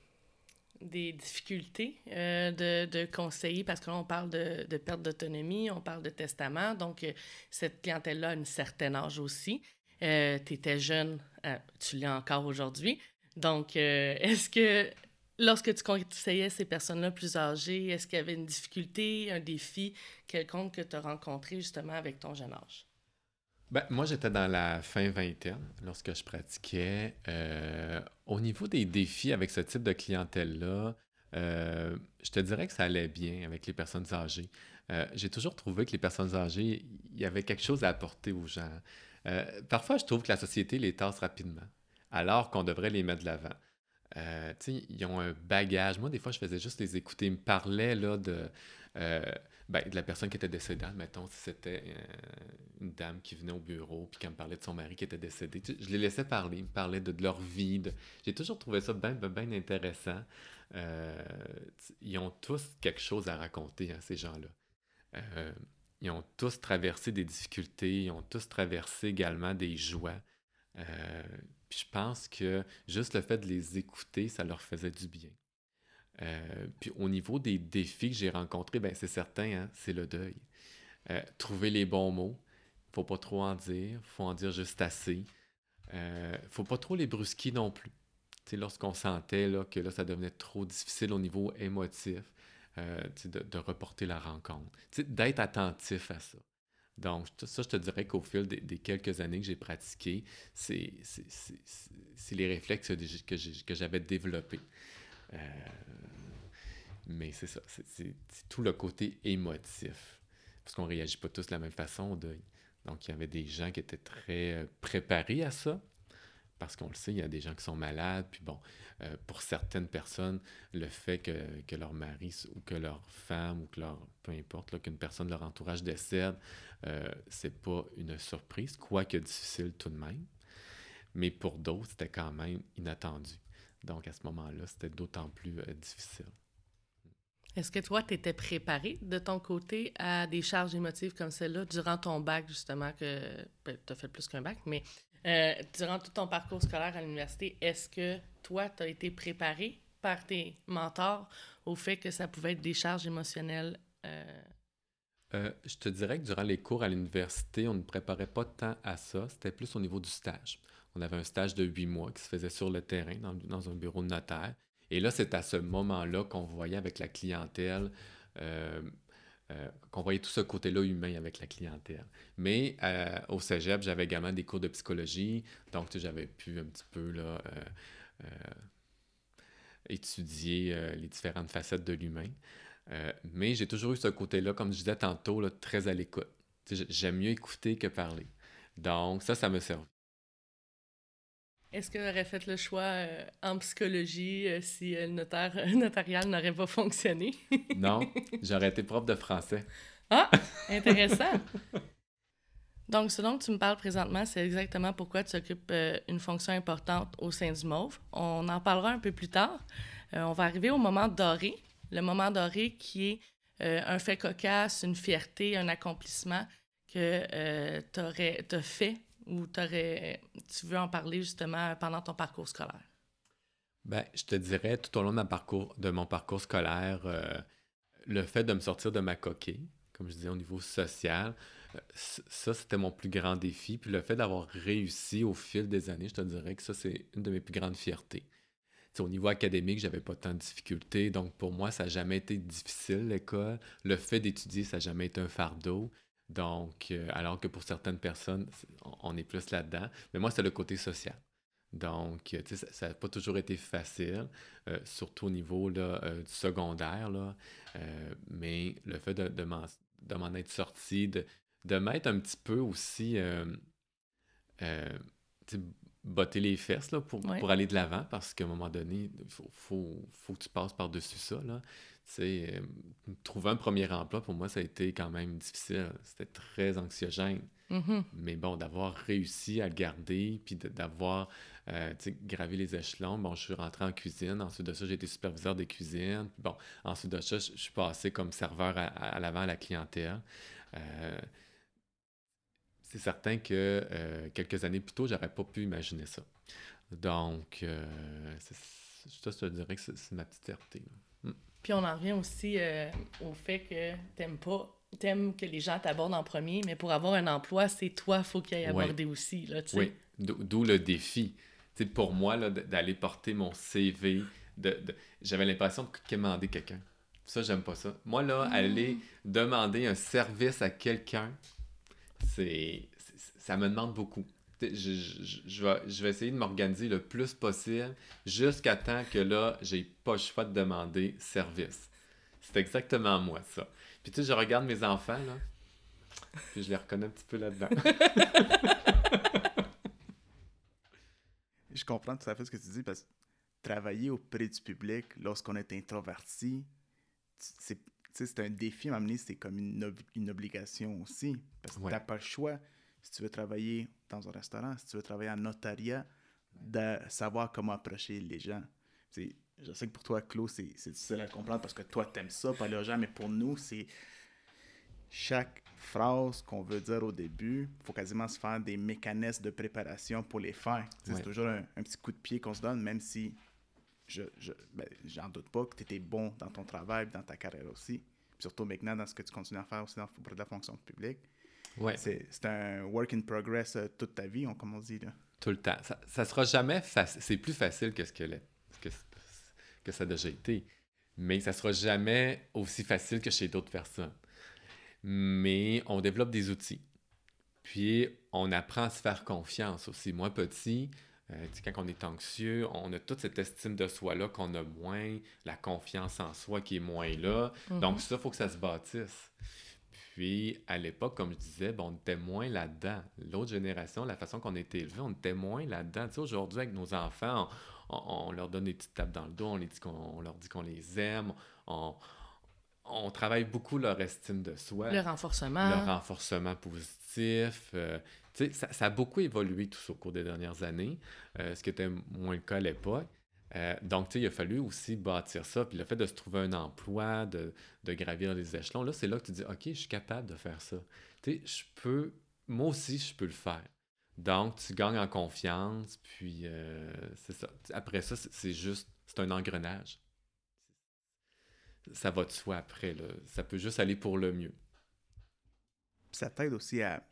des difficultés euh, de, de conseiller? Parce que là, on parle de, de perte d'autonomie, on parle de testament. Donc, euh, cette clientèle-là a un certain âge aussi. tu étais jeune, euh, tu l'es encore aujourd'hui. Donc, euh, est-ce que lorsque tu conseillais ces personnes-là plus âgées, est-ce qu'il y avait une difficulté, un défi quelconque que tu as rencontré justement avec ton jeune âge? Ben, moi, j'étais dans la fin vingtaine lorsque je pratiquais. Euh, au niveau des défis avec ce type de clientèle-là, euh, je te dirais que ça allait bien avec les personnes âgées. Euh, J'ai toujours trouvé que les personnes âgées, il y avait quelque chose à apporter aux gens. Parfois, je trouve que la société les tasse rapidement, alors qu'on devrait les mettre de l'avant. Ils ont un bagage. Moi, des fois, je faisais juste les écouter. Ils me parlaient là, de, euh, ben, de la personne qui était décédée. Mettons, si c'était euh, une dame qui venait au bureau puis qui me parlait de son mari qui était décédé. Je les laissais parler. Ils me parlaient de, leur vie. J'ai toujours trouvé ça bien, bien intéressant. Euh, ils ont tous quelque chose à raconter, hein, ces gens-là. Ils ont tous traversé des difficultés. Ils ont tous traversé également des joies. Puis je pense que juste le fait de les écouter, ça leur faisait du bien. Euh, puis au niveau des défis que j'ai rencontrés, ben c'est certain, hein, c'est le deuil. Euh, trouver les bons mots, faut pas trop en dire, faut en dire juste assez. Euh, faut pas trop les brusquer non plus. Lorsqu'on sentait là, que là, ça devenait trop difficile au niveau émotif, euh, de, de reporter la rencontre. D'être attentif à ça. Donc, ça, je te dirais qu'au fil des, des quelques années que j'ai pratiqué, c'est les réflexes que j'avais développés. Euh, Mais c'est ça, c'est tout le côté émotif. Parce qu'on ne réagit pas tous de la même façon au deuil. Donc, il y avait des gens qui étaient très euh, préparés à ça, parce qu'on le sait, il y a des gens qui sont malades. Puis bon, euh, pour certaines personnes, le fait que, que, leur mari ou que leur femme ou que leur, peu importe, qu'une personne de leur entourage décède, euh, c'est pas une surprise, quoique difficile tout de même. Mais pour d'autres, c'était quand même inattendu. Donc à ce moment-là, c'était d'autant plus euh, difficile. Est-ce que toi, tu étais préparé de ton côté à des charges émotives comme celle-là durant ton bac, justement, que ben, tu as fait plus qu'un bac, mais euh, durant tout ton parcours scolaire à l'université, est-ce que toi, tu as été préparé par tes mentors au fait que ça pouvait être des charges émotionnelles? Euh? Euh, je te dirais que durant les cours à l'université, on ne préparait pas tant à ça. C'était plus au niveau du stage. On avait un stage de huit mois qui se faisait sur le terrain, dans, un bureau de notaire. Et là, c'est à ce moment-là qu'on voyait avec la clientèle euh, qu'on voyait tout ce côté-là humain avec la clientèle. Mais euh, au cégep, j'avais également des cours de psychologie, donc j'avais pu un petit peu euh, étudier les différentes facettes de l'humain. mais j'ai toujours eu ce côté-là, comme je disais tantôt, là, très à l'écoute. J'aime mieux écouter que parler. Donc ça, ça me sert. Est-ce que aurais fait le choix euh, en psychologie euh, si euh, le notaire, notarial n'aurait pas fonctionné? non, j'aurais été prof de français. Ah, intéressant. Donc, ce dont tu me parles présentement, c'est exactement pourquoi tu occupes une fonction importante au sein du MOVE. On en parlera un peu plus tard. on va arriver au moment doré. Le moment doré qui est un fait cocasse, une fierté, un accomplissement que tu as fait ou tu veux en parler justement pendant ton parcours scolaire? Ben, je te dirais tout au long de, mon parcours scolaire, euh, le fait de me sortir de ma coquille, comme je disais au niveau social, euh, ça c'était mon plus grand défi. Puis le fait d'avoir réussi au fil des années, je te dirais que ça c'est une de mes plus grandes fiertés. au niveau académique, j'avais pas tant de difficultés, donc pour moi, ça n'a jamais été difficile l'école. Le fait d'étudier, ça n'a jamais été un fardeau. Donc, euh, alors que pour certaines personnes, on est plus là-dedans. Mais moi, c'est le côté social. Donc, euh, tu sais, ça n'a pas toujours été facile, euh, surtout au niveau là, du secondaire. Là. mais le fait de, de m'en être sorti, de, de m'être un petit peu aussi botter les fesses là, pour, pour aller de l'avant, parce qu'à un moment donné, il faut, faut, faut, que tu passes par-dessus ça. Là sais, euh, trouver un premier emploi, pour moi, ça a été quand même difficile. C'était très anxiogène. Mm-hmm. Mais bon, d'avoir réussi à le garder, puis d'avoir euh, gravé les échelons. Bon, je suis rentré en cuisine. Ensuite de ça, j'ai été superviseur de cuisine. Bon, ensuite de ça, je, suis passé comme serveur à, l'avant à la clientèle. Euh, c'est certain que quelques années plus tôt, j'aurais pas pu imaginer ça. Donc, ça, je te dirais que c'est ma petite fierté. Puis on en revient aussi euh, au fait que t'aimes pas, t'aimes que les gens t'abordent en premier, mais pour avoir un emploi, c'est toi, faut qu'il aille aborder aussi, là, tu sais. Oui, d'où le défi. sais, pour moi, d'aller porter mon CV, de, j'avais l'impression de commander quelqu'un. Ça, j'aime pas ça. Moi, là, ah. aller demander un service à quelqu'un, c'est ça me demande beaucoup je, vais, essayer de m'organiser le plus possible jusqu'à temps que là, j'ai pas le choix de demander service. C'est exactement moi, ça. Puis tu sais, je regarde mes enfants, là, puis je les reconnais un petit peu là-dedans. je comprends tout à fait ce que tu dis, parce que travailler auprès du public lorsqu'on est introverti, c'est un défi, à m'amener, c'est comme une, une, obligation aussi. Parce que tu n'as pas le choix si tu veux travailler dans un restaurant, si tu veux travailler en notariat, de savoir comment approcher les gens. je sais que pour toi, Claude, c'est difficile à comprendre parce que toi, tu aimes ça, parler aux gens, mais pour nous, c'est chaque phrase qu'on veut dire au début, il faut quasiment se faire des mécanismes de préparation pour les faire. C'est toujours un, petit coup de pied qu'on se donne, même si je ben, j'en doute pas que tu étais bon dans ton travail, dans ta carrière aussi. surtout maintenant dans ce que tu continues à faire aussi dans, pour la fonction publique. Ouais. C'est un work in progress euh, toute ta vie, on, comme on dit. Là. Tout le temps. Ça, ça sera jamais facile. C'est plus facile que ce que, que, que, ça a déjà été. Mais ça sera jamais aussi facile que chez d'autres personnes. Mais on développe des outils. Puis on apprend à se faire confiance aussi. Moi, petit, Euh, quand on est anxieux, on a toute cette estime de soi-là qu'on a moins, la confiance en soi qui est moins là. Mhm. Donc ça, il faut que ça se bâtisse. Puis, à l'époque, comme je disais, on était moins là-dedans. L'autre génération, la façon qu'on était élevé, on était moins là-dedans. Tu sais, aujourd'hui, avec nos enfants, on, leur donne des petites tapes dans le dos, on, les dit qu'on, leur dit qu'on les aime, on, on, travaille beaucoup leur estime de soi. Le renforcement. Le renforcement positif. Euh, tu sais, ça, ça, a beaucoup évolué tout ça au cours des dernières années, euh, ce qui était moins le cas à l'époque. Euh, donc, tu sais, il a fallu aussi bâtir ça. Puis le fait de se trouver un emploi, de, de gravir les échelons, là, c'est là que tu dis, OK, je suis capable de faire ça. Tu sais, je peux, moi aussi, je peux le faire. Donc, tu gagnes en confiance, puis euh, c'est ça. Après ça, c'est juste, c'est un engrenage. Ça va de soi après, là. Ça peut juste aller pour le mieux. Ça t'aide aussi à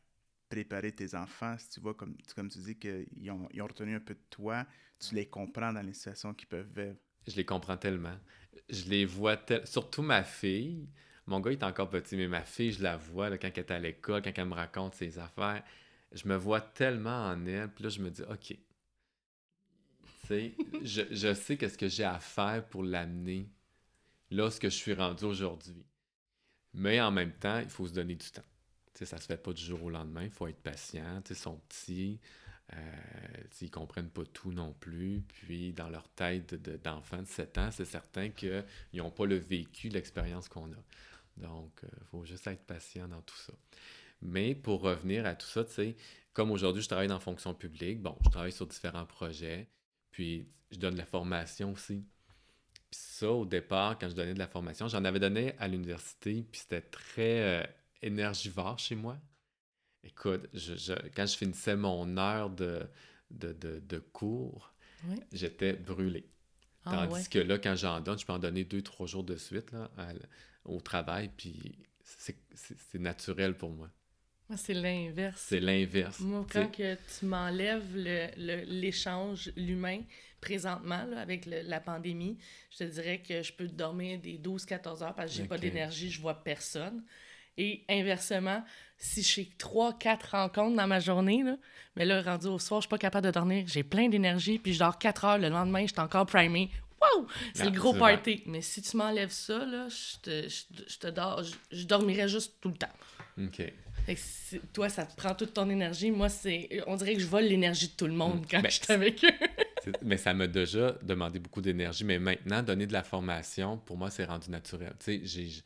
préparer tes enfants, si tu vois, comme, comme tu dis qu'ils ont, ils ont retenu un peu de toi, tu les comprends dans les situations qu'ils peuvent vivre. Je les comprends tellement. Je les vois tellement. Surtout ma fille. Mon gars est encore petit, mais ma fille, je la vois quand elle est à l'école, quand elle me raconte ses affaires. Je me vois tellement en elle. Puis là, je me dis, OK. Je, je sais qu'est-ce que j'ai à faire pour l'amener là, ce que je suis rendu aujourd'hui. Mais en même temps, il faut se donner du temps. Ça ça se fait pas du jour au lendemain, il faut être patient. Ils sont petits, euh, ils comprennent pas tout non plus. Puis, dans leur tête d'enfants de, 7 ans, c'est certain qu'ils n'ont pas le vécu, l'expérience qu'on a. Donc, il euh, faut juste être patient dans tout ça. Mais pour revenir à tout ça, comme aujourd'hui, je travaille dans la fonction publique, bon, je travaille sur différents projets, puis je donne la formation aussi. Puis ça, au départ, quand je donnais de la formation, j'en avais donné à l'université, puis c'était très euh, énergivore chez moi. Écoute, je, quand je finissais mon heure de, de, cours, j'étais brûlé. Ah, Tandis que là, quand j'en donne, je peux en donner deux, trois jours de suite là, au travail, puis c'est naturel pour moi. C'est l'inverse. C'est l'inverse. Moi, quand que tu m'enlèves l'échange, l'humain, présentement, avec la pandémie, je te dirais que je peux dormir des 12-14 heures parce que j'ai pas d'énergie, je vois personne. Et inversement, si j'ai trois, quatre rencontres dans ma journée, là, mais là, rendu au soir, je suis pas capable de dormir, j'ai plein d'énergie, puis je dors quatre heures, le lendemain, je suis encore primé. Wow! C'est le gros party. Mais si tu m'enlèves ça, là, je te, je, te dors, je, dormirais juste tout le temps. OK. toi, ça te prend toute ton énergie. Moi, c'est on dirait que je vole l'énergie de tout le monde mm. quand ben, je suis avec eux. mais ça m'a déjà demandé beaucoup d'énergie. Mais maintenant, donner de la formation, pour moi, c'est rendu naturel. Tu sais, j'ai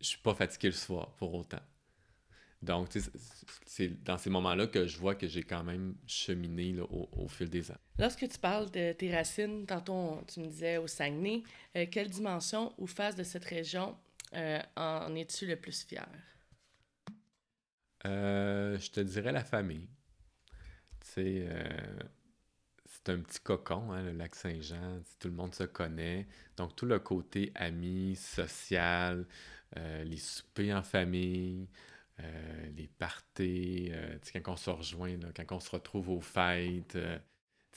je suis pas fatigué le soir pour autant. Donc, c'est dans ces moments-là que je vois que j'ai quand même cheminé au, fil des ans. Lorsque tu parles de tes racines, tantôt tu me disais au Saguenay, euh, quelle dimension ou phase de cette région euh, en es-tu le plus fier? Euh, je te dirais la famille. C'est un petit cocon, hein, le lac Saint-Jean. Tout le monde se connaît. Donc, tout le côté ami, social, euh, les soupers en famille, euh, les parties, euh, quand on se rejoint, quand on se retrouve aux fêtes.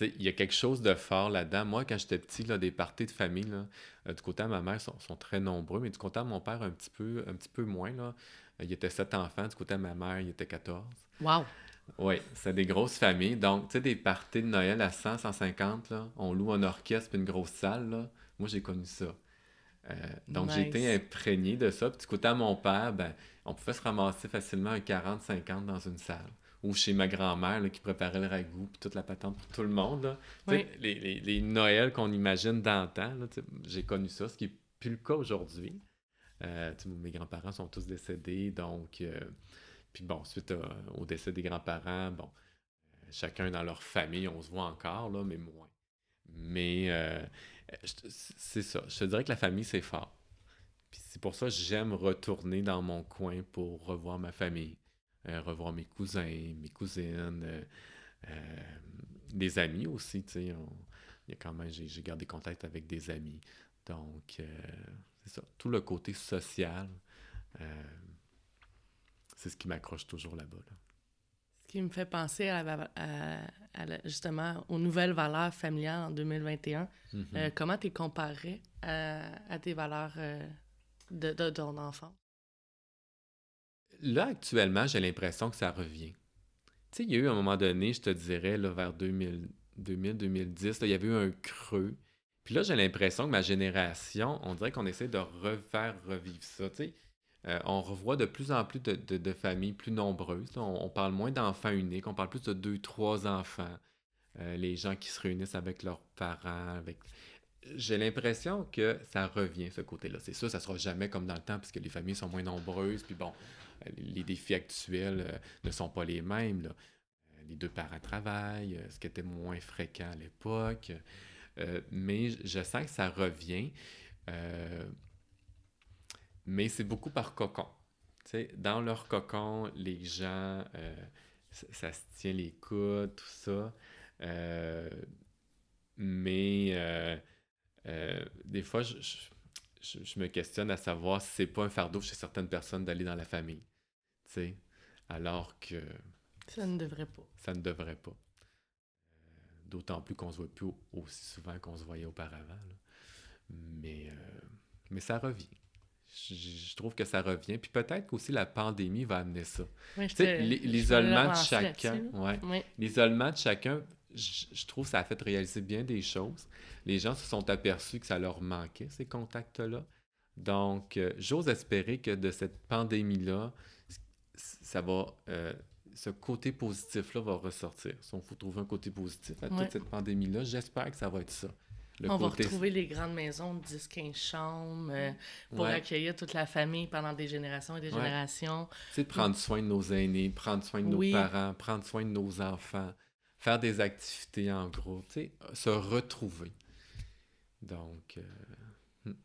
il y a quelque chose de fort là-dedans. Moi, quand j'étais petit, des parties de famille, du côté de ma mère, sont, sont, très nombreux, mais du côté de mon père, un petit peu, un petit peu moins. Là. Il était sept enfants. Du côté de ma mère, il était 14. Wow! Oui, c'est des grosses familles. Donc, tu sais, des parties de Noël à 100, 150, là, on loue un orchestre et une grosse salle. Là. Moi, j'ai connu ça. Euh, donc, j'ai été imprégné de ça. Puis, du côté à mon père, ben, on pouvait se ramasser facilement un 40-50 dans une salle. Ou chez ma grand-mère qui préparait le ragoût, puis toute la patente pour tout le monde. Les, les, les, Noëls qu'on imagine d'antan, j'ai connu ça, ce qui n'est plus le cas aujourd'hui. Euh, mes grands-parents sont tous décédés, donc... Euh, puis bon, suite au décès des grands-parents, bon, chacun dans leur famille, on se voit encore, là, mais moins. Mais c'est ça. Je te dirais que la famille, c'est fort. Puis c'est pour ça que j'aime retourner dans mon coin pour revoir ma famille, euh, revoir mes cousins, mes cousines, euh, euh, des amis aussi, tu sais. Il y a quand même, j'ai gardé contact avec des amis. Donc, c'est ça. Tout le côté social, c'est ce qui m'accroche toujours là-bas. là bas qui me fait penser à, justement aux nouvelles valeurs familiales en 2021. Mm-hmm. Euh, comment tu es comparé à, tes valeurs euh, de, de, ton enfant? Là, actuellement, j'ai l'impression que ça revient. Tu sais, il y a eu un moment donné, je te dirais, là, vers 2000, 2000-2010, il y avait eu un creux. Puis là, j'ai l'impression que ma génération, on dirait qu'on essaie de refaire revivre ça. Euh, on revoit de plus en plus de, familles plus nombreuses. On, parle moins d'enfants uniques, on parle plus de deux, trois enfants. Euh, les gens qui se réunissent avec leurs parents. J'ai l'impression que ça revient, ce côté-là. C'est sûr, ça sera jamais comme dans le temps, puisque les familles sont moins nombreuses. Puis bon, euh, les défis actuels ne sont pas les mêmes. Les deux parents travaillent, ce qui était moins fréquent à l'époque. mais je sens que ça revient mais c'est beaucoup par cocon. dans leur cocon, les gens, euh, ça, se tient les coudes, tout ça. Euh, mais euh, des fois, je, me questionne à savoir si c'est pas un fardeau chez certaines personnes d'aller dans la famille. Alors que. Ça ne devrait pas. Ça ne devrait pas. D'autant plus qu'on se voit plus aussi souvent qu'on se voyait auparavant. Mais, mais ça revient je, trouve que ça revient. Puis peut-être qu'aussi la pandémie va amener ça. L'isolement de chacun. L'isolement de chacun, je, trouve que ça a fait réaliser bien des choses. Les gens se sont aperçus que ça leur manquait, ces contacts-là. Donc, euh, j'ose espérer que de cette pandémie-là, ça va. Euh, ce côté positif-là va ressortir. Si on faut trouver un côté positif à toute cette pandémie-là, j'espère que ça va être ça on va retrouver les grandes maisons de 10-15 chambres euh, pour accueillir toute la famille pendant des générations et des générations. C'est prendre soin de nos aînés, prendre soin de nos parents, prendre soin de nos enfants, faire des activités en groupe, se retrouver. Donc. Euh, hmm.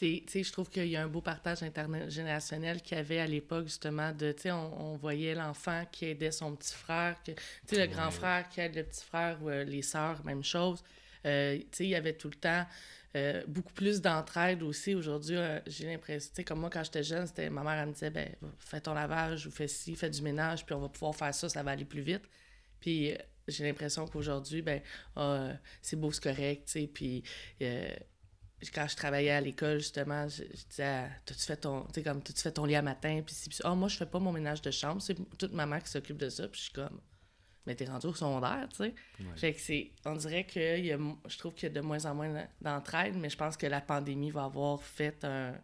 je trouve qu'il y a un beau partage intergénérationnel qu'il y avait à l'époque, justement, de, tu sais, on, voyait l'enfant qui aidait son petit frère, que, le grand frère qui aide le petit frère, ou euh, les sœurs, même chose. Euh, il y avait tout le temps euh, beaucoup plus d'entraide aussi. Aujourd'hui, euh, j'ai l'impression, comme moi, quand j'étais jeune, c'était ma mère, elle me disait, ben, fais ton lavage ou fais ci, fais du ménage, puis on va pouvoir faire ça, ça va aller plus vite. Puis j'ai l'impression qu'aujourd'hui, ben, ah, c'est beau, c'est correct, tu sais, puis quand je travaillais à l'école, justement, je, disais, tu comme, tu fait ton lit à matin, puis oh, moi, je fais pas mon ménage de chambre, c'est toute ma mère qui s'occupe de ça, puis je suis comme, mais t'es rendu au secondaire, tu sais. Fait que c'est, on dirait que y a, je trouve qu'il y a de moins en moins d'entraide, mais je pense que la pandémie va avoir fait un,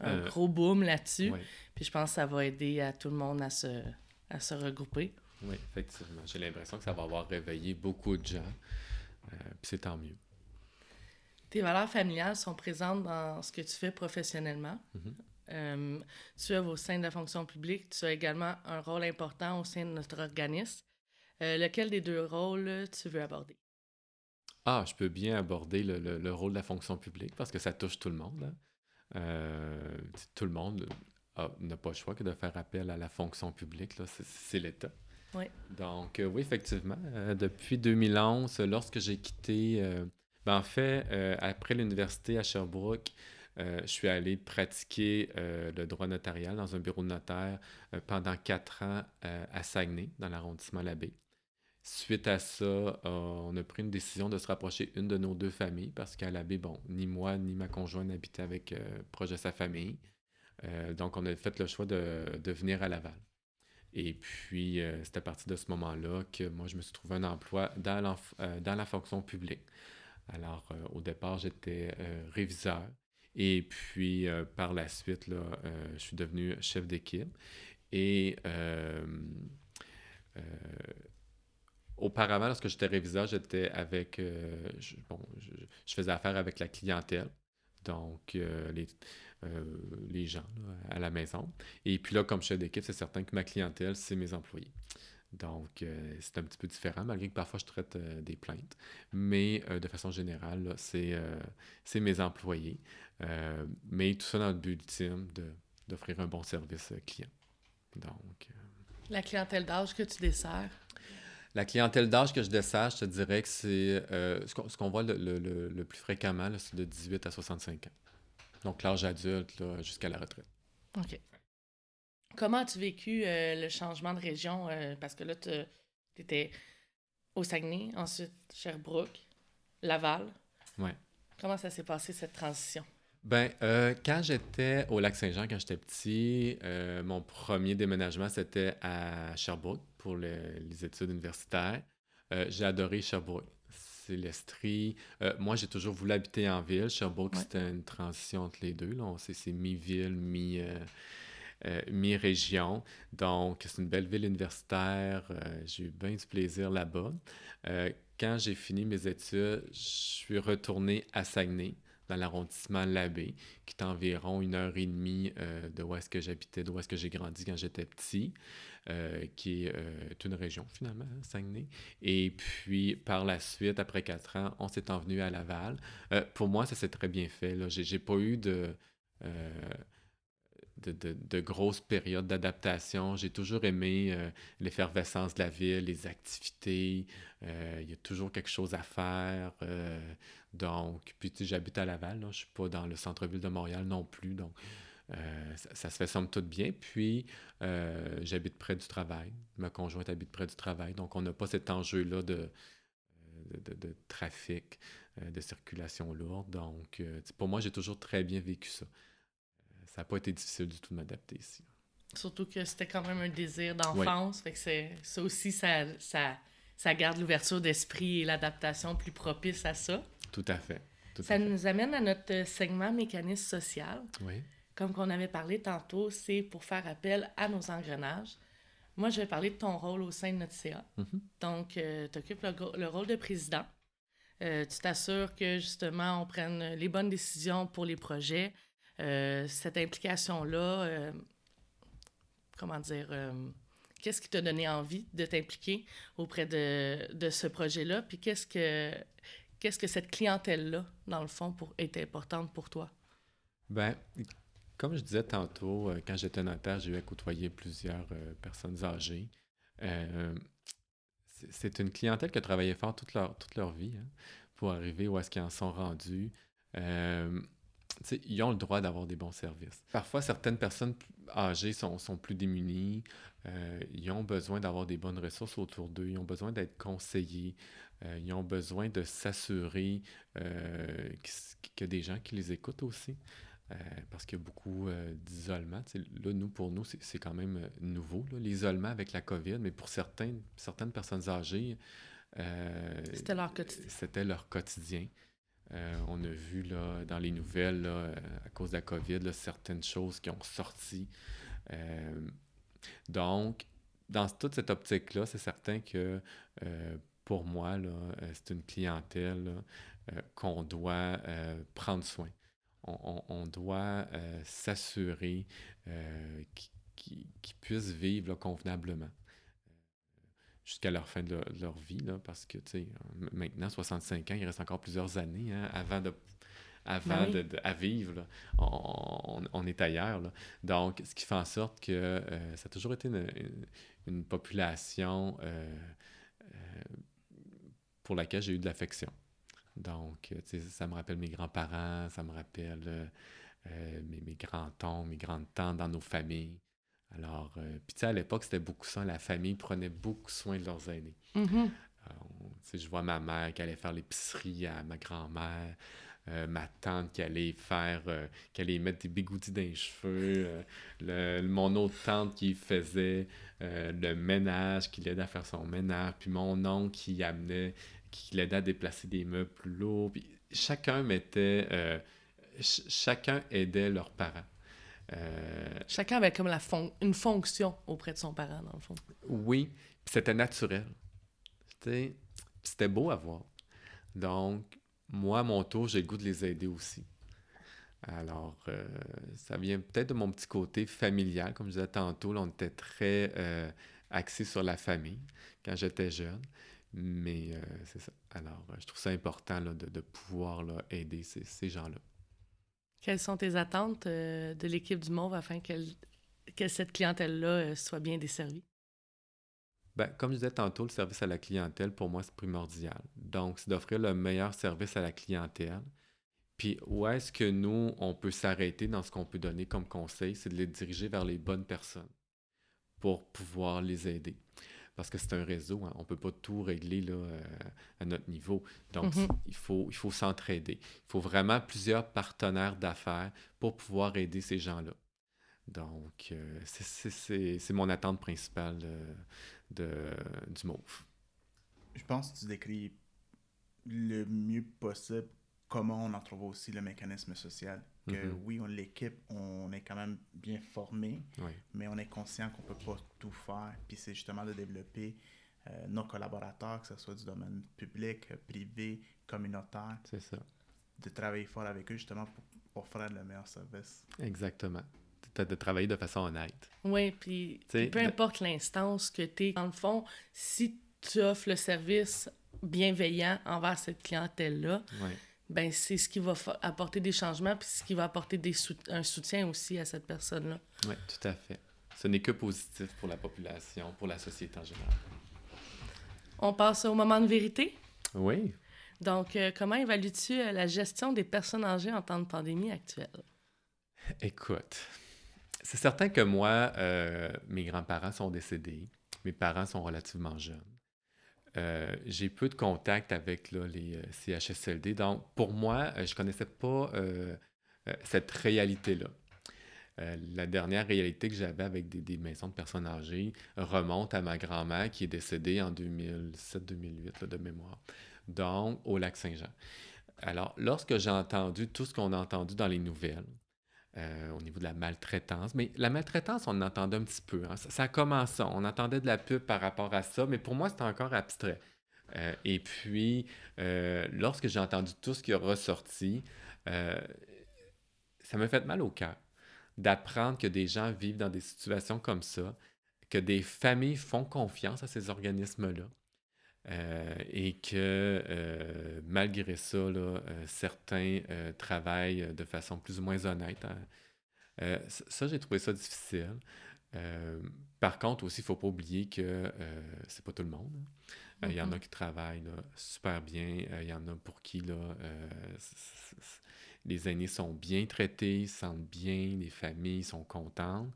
un euh, gros boom là-dessus. Puis je pense que ça va aider à tout le monde à se, à se regrouper. Oui, effectivement. J'ai l'impression que ça va avoir réveillé beaucoup de gens. Euh, puis c'est tant mieux. Tes valeurs familiales sont présentes dans ce que tu fais professionnellement. Mm-hmm. Euh, tu œuvres au sein de la fonction publique. Tu as également un rôle important au sein de notre organisme. Euh, lequel des deux rôles tu veux aborder? Ah, je peux bien aborder le, rôle de la fonction publique parce que ça touche tout le monde. Hein. Euh, tout le monde n'a pas le choix que de faire appel à la fonction publique. C'est l'État. Oui. Donc, euh, oui, effectivement, depuis 2011, lorsque j'ai quitté, ben, en fait, après l'université à Sherbrooke, je suis allé pratiquer le droit notarial dans un bureau de notaire pendant quatre ans à Saguenay, dans l'arrondissement Labbé. Suite à ça, euh, on a pris une décision de se rapprocher une de nos deux familles parce qu'à l'abbé, bon, ni moi ni ma conjointe n'habitaient avec euh, proche de sa famille. Euh, donc, on a fait le choix de, venir à Laval. Et puis, c'est à partir de ce moment-là que moi, je me suis trouvé un emploi dans, dans la fonction publique. Alors, au départ, j'étais réviseur. Et puis, par la suite, là, je suis devenu chef d'équipe. Et Auparavant, lorsque j'étais réviseur, j'étais avec. Euh, je, bon, je, faisais affaire avec la clientèle, donc euh, les, euh, les gens à la maison. Et puis là, comme chef d'équipe, c'est certain que ma clientèle, c'est mes employés. Donc, c'est un petit peu différent, malgré que parfois je traite des plaintes. Mais de façon générale, c'est mes employés. mais tout ça dans le but ultime d'offrir un bon service client. Donc. La clientèle d'âge que tu desserres? La clientèle d'âge que je dessage, je te dirais que c'est euh, ce qu'on voit le, plus fréquemment, c'est de 18 à 65 ans. Donc l'âge adulte jusqu'à la retraite. OK. Comment as-tu vécu euh, le changement de région? Euh, parce que là, tu étais au Saguenay, ensuite Sherbrooke, Laval? Oui. Comment ça s'est passé, cette transition? Ben, quand j'étais au Lac-Saint-Jean, quand j'étais petit, mon premier déménagement, c'était à Sherbrooke pour les études universitaires. j'ai adoré Sherbrooke. C'est l'Estrie. moi, j'ai toujours voulu habiter en ville. Sherbrooke, c'était une transition entre les deux. C'est mi-ville, mi... mi-région. Donc, c'est une belle ville universitaire. j'ai eu bien du plaisir là-bas. quand j'ai fini mes études, je suis retourné à Saguenay dans l'arrondissement Labbé, qui est environ une heure et demie euh, de où est-ce que j'habitais, d'où est-ce que j'ai grandi quand j'étais petit, euh, qui est euh, une région finalement, hein, Saguenay. Et puis par la suite, après quatre ans, on s'est envenu à Laval. pour moi, ça s'est très bien fait. Je n'ai pas eu de de, grosses périodes d'adaptation. J'ai toujours aimé euh, l'effervescence de la ville, les activités. Euh, il y a toujours quelque chose à faire. Euh, donc, puis j'habite à Laval, je ne suis pas dans le centre-ville de Montréal non plus. Donc, ça, se fait somme toute bien. Puis, j'habite près du travail. Ma conjointe habite près du travail. Donc, on n'a pas cet enjeu-là de, de, de, trafic, de circulation lourde. Donc, pour moi, j'ai toujours très bien vécu ça ça n'a pas été difficile du tout de m'adapter ici. Surtout que c'était quand même un désir d'enfance. Fait que ça aussi, ça, ça, ça garde l'ouverture d'esprit et l'adaptation plus propice à ça. Tout à fait. ça nous amène à notre segment mécanisme social. Oui. Comme qu'on avait parlé tantôt, c'est pour faire appel à nos engrenages. Moi, je vais parler de ton rôle au sein de notre CA. Mm-hmm. Donc, euh, tu occupes le, rôle de président. Euh, tu t'assures que justement, on prenne les bonnes décisions pour les projets, euh, cette implication-là, euh, comment dire, qu'est-ce qui t'a donné envie de t'impliquer auprès de, de ce projet-là? Puis qu'est-ce que, qu'est-ce que cette clientèle-là, dans le fond, pour, est importante pour toi? Ben, comme je disais tantôt, quand j'étais notaire, j'ai eu à côtoyer plusieurs personnes âgées. c'est une clientèle qui a travaillé fort toute leur, toute leur vie hein, pour arriver où est-ce qu'ils en sont rendus ils ont le droit d'avoir des bons services. Parfois, certaines personnes âgées sont, sont plus démunies. Euh, ils ont besoin d'avoir des bonnes ressources autour d'eux. Ils ont besoin d'être conseillés. Euh, ils ont besoin de s'assurer euh, qu'il y a des gens qui les écoutent aussi. Parce qu'il y a beaucoup d'isolement. Là, nous, pour nous, c'est quand même nouveau, l'isolement avec la COVID, mais pour certaines, certaines personnes âgées, c'était leur quotidien. C'était leur quotidien. Euh, on a vu là, dans les nouvelles, euh, à cause de la COVID, certaines choses qui ont sorti. Euh, donc, dans toute cette optique-là, c'est certain que pour moi, c'est une clientèle qu'on doit prendre soin. On, doit s'assurer qu'ils puissent vivre convenablement jusqu'à leur fin de leur, vie, là, parce que, tu sais, maintenant, 65 ans, il reste encore plusieurs années hein, avant de avant ben de, à vivre. On, est ailleurs. Là. Donc, ce qui fait en sorte que euh, ça a toujours été une, population euh, euh, pour laquelle j'ai eu de l'affection. Donc, ça me rappelle mes grands-parents, ça me rappelle mes, mes grands-oncles, mes grandes-tantes dans nos familles. Alors, euh, puis tu sais, à l'époque, c'était beaucoup ça. La famille prenait beaucoup soin de leurs aînés. Mm-hmm. Euh, je vois ma mère qui allait faire l'épicerie à ma grand-mère. Euh, ma tante qui allait faire, qui allait mettre des bigoudis dans les cheveux, le, mon autre tante qui faisait le ménage, qui l'aidait à faire son ménage, puis mon oncle qui amenait, qui l'aidait à déplacer des meubles plus lourds. Puis chacun mettait, chacun aidait leurs parents. Euh, Chacun avait comme la une fonction auprès de son parent, dans le fond. Oui, c'était naturel. C'était beau à voir. Donc, moi, à mon tour, j'ai le goût de les aider aussi. Alors, euh, ça vient peut-être de mon petit côté familial. Comme je disais tantôt, on était très euh, axé sur la famille quand j'étais jeune. Mais c'est ça. Alors, je trouve ça important là, de, pouvoir là, aider ces gens-là. Quelles sont tes attentes euh, de l'équipe du Mauve afin que, que cette clientèle-là euh, soit bien desservie? Ben, comme je disais tantôt, le service à la clientèle, pour moi, c'est primordial. Donc, c'est d'offrir le meilleur service à la clientèle. Puis, où est-ce que nous, on peut s'arrêter dans ce qu'on peut donner comme conseil? C'est de les diriger vers les bonnes personnes pour pouvoir les aider parce que c'est un réseau, hein. on ne peut pas tout régler là, euh, à notre niveau. Donc, mm-hmm. il faut, il faut s'entraider. Il faut vraiment plusieurs partenaires d'affaires pour pouvoir aider ces gens-là. Donc, euh, c'est mon attente principale euh, de, du MOVE. Je pense que tu décris le mieux possible comment on en trouve aussi le mécanisme social. Que Mhm. oui, on l'équipe, on est quand même bien formé, Oui, mais on est conscient qu'on peut pas tout faire. Puis c'est justement de développer euh, nos collaborateurs, que ce soit du domaine public, privé, communautaire, c'est ça. de travailler fort avec eux justement pour offrir le meilleur service. Exactement. De, de travailler de façon honnête. Oui, puis peu de- importe l'instance que tu es, dans le fond, si tu offres le service bienveillant envers cette clientèle-là, Oui, ben c'est ce qui va apporter des changements, puis ce qui va apporter des un soutien aussi à cette personne-là. ouais, tout à fait. Ce n'est que positif pour la population, pour la société en général. On passe au moment de vérité. Oui. Donc, euh, comment évalues-tu euh, la gestion des personnes âgées en temps de pandémie actuelle? Écoute, c'est certain que moi, euh, mes grands-parents sont décédés. Mes parents sont relativement jeunes. Euh, j'ai peu de contact avec les euh, CHSLD. Donc, pour moi, euh, je ne connaissais pas cette réalité-là. La dernière réalité que j'avais avec des, des maisons de personnes âgées remonte à ma grand-mère qui est décédée en 2007-2008 là, de mémoire, donc au lac Saint-Jean. Alors, lorsque j'ai entendu tout ce qu'on a entendu dans les nouvelles, euh, au niveau de la maltraitance. Mais la maltraitance, on en entendait un petit peu. hein. Ça, ça commençait. On entendait de la pub par rapport à ça, mais pour moi, c'était encore abstrait. Euh, et puis, euh, lorsque j'ai entendu tout ce qui a ressorti, ça m'a fait mal au cœur d'apprendre que des gens vivent dans des situations comme ça, que des familles font confiance à ces organismes-là. Euh, et que euh, malgré ça, là, euh, certains travaillent de façon plus ou moins honnête. hein. Ça, j'ai trouvé ça difficile. Par contre, aussi, il ne faut pas oublier que c'est pas tout le monde. hein. Il y en a qui travaillent là, super bien. Il y en a pour qui là, les aînés sont bien traités, se sentent bien, les familles sont contentes.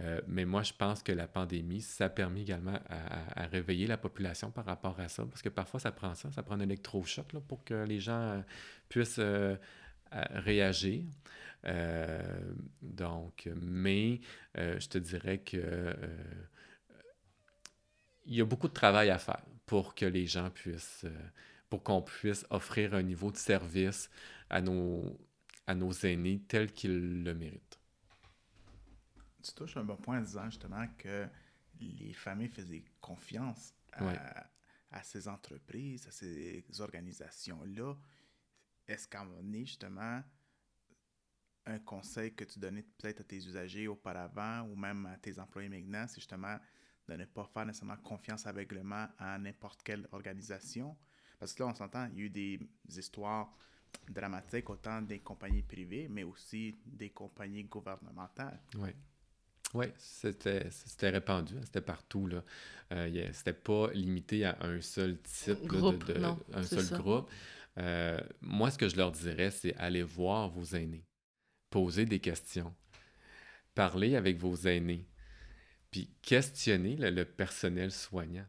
Euh, mais moi, je pense que la pandémie, ça a permis également à, réveiller la population par rapport à ça, parce que parfois, ça prend ça, ça prend un électrochoc là, pour que les gens euh, puissent euh, réagir. Donc, mais je te dirais que il y a beaucoup de travail à faire pour que les gens puissent, pour qu'on puisse offrir un niveau de service à nos, à nos aînés tel qu'ils le méritent. Tu touches un bon point en disant justement que les familles faisaient confiance à, Ouais. à ces entreprises, à ces organisations-là. Est-ce qu'à un moment donné, justement, un conseil que tu donnais peut-être à tes usagers auparavant ou même à tes employés maintenant, c'est justement de ne pas faire nécessairement confiance aveuglément à n'importe quelle organisation? Parce que là, on s'entend, il y a eu des histoires dramatiques autant des compagnies privées, mais aussi des compagnies gouvernementales. Oui. Oui, c'était c'était répandu, hein, c'était partout. Là. Euh, c'était pas limité à un seul type, là, de- Groupe, de, non, un seul ça. groupe. Euh, moi, ce que je leur dirais, c'est aller voir vos aînés, poser des questions, parler avec vos aînés, puis questionner le, le personnel soignant.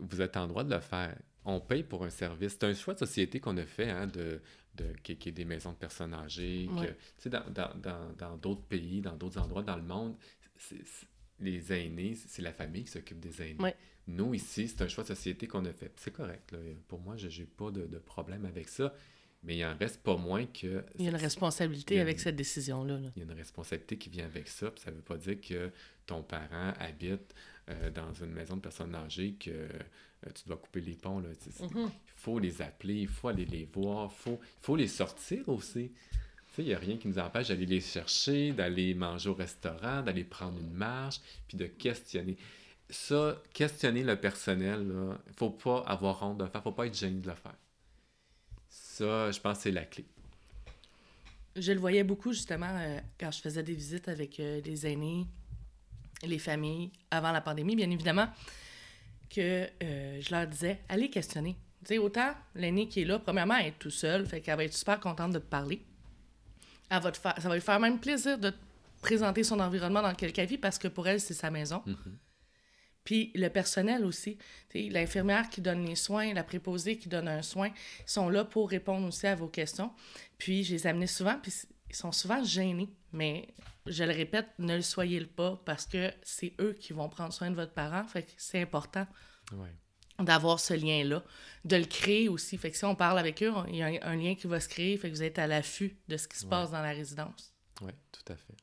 Vous êtes en droit de le faire. On paye pour un service. C'est un choix de société qu'on a fait, hein, de, de, qu'il y ait des maisons de personnes âgées. que- tu sais, dans, dans, dans, dans d'autres pays, dans d'autres endroits dans le monde, les aînés, c'est la famille qui s'occupe des aînés. Ouais. Nous, ici, c'est un choix de société qu'on a fait. C'est correct. là. Pour moi, je n'ai pas de, de problème avec ça. Mais il en reste pas moins que... Il y a une responsabilité avec cette décision-là. là. il y a une responsabilité qui vient avec ça. Puis ça ne veut pas dire que ton parent habite euh, dans une maison de personnes âgées que tu dois couper les ponts. Là. Mhm. Il faut les appeler, il faut aller les voir, il faut, les sortir aussi. Tu sais, il n'y a rien qui nous empêche d'aller les chercher, d'aller manger au restaurant, d'aller prendre une marche, puis de questionner. Ça, questionner le personnel, il ne faut pas avoir honte de le faire, il ne faut pas être gêné de le faire. Ça, je pense que c'est la clé. Je le voyais beaucoup justement euh, quand je faisais des visites avec euh, les aînés, les familles, avant la pandémie, bien évidemment, que euh, je leur disais, allez questionner. Tu sais, autant l'aîné qui est là, premièrement, elle est tout seule, fait qu'elle va être super contente de te parler. Elle va te faire, ça va lui faire même plaisir de te présenter son environnement dans lequel elle vit parce que pour elle, c'est sa maison. Mhm. Puis le personnel aussi. Tu sais, L'infirmière qui donne les soins, la préposée qui donne un soin, ils sont là pour répondre aussi à vos questions. Puis je les amenais souvent, puis ils sont souvent gênés. Mais je le répète, ne le soyez le pas parce que c'est eux qui vont prendre soin de votre parent. Fait que c'est important. Ouais. d'avoir ce lien-là, de le créer aussi. Fait que si on parle avec eux, il y a un, lien qui va se créer, fait que vous êtes à l'affût de ce qui se passe dans la résidence. Oui, tout à fait.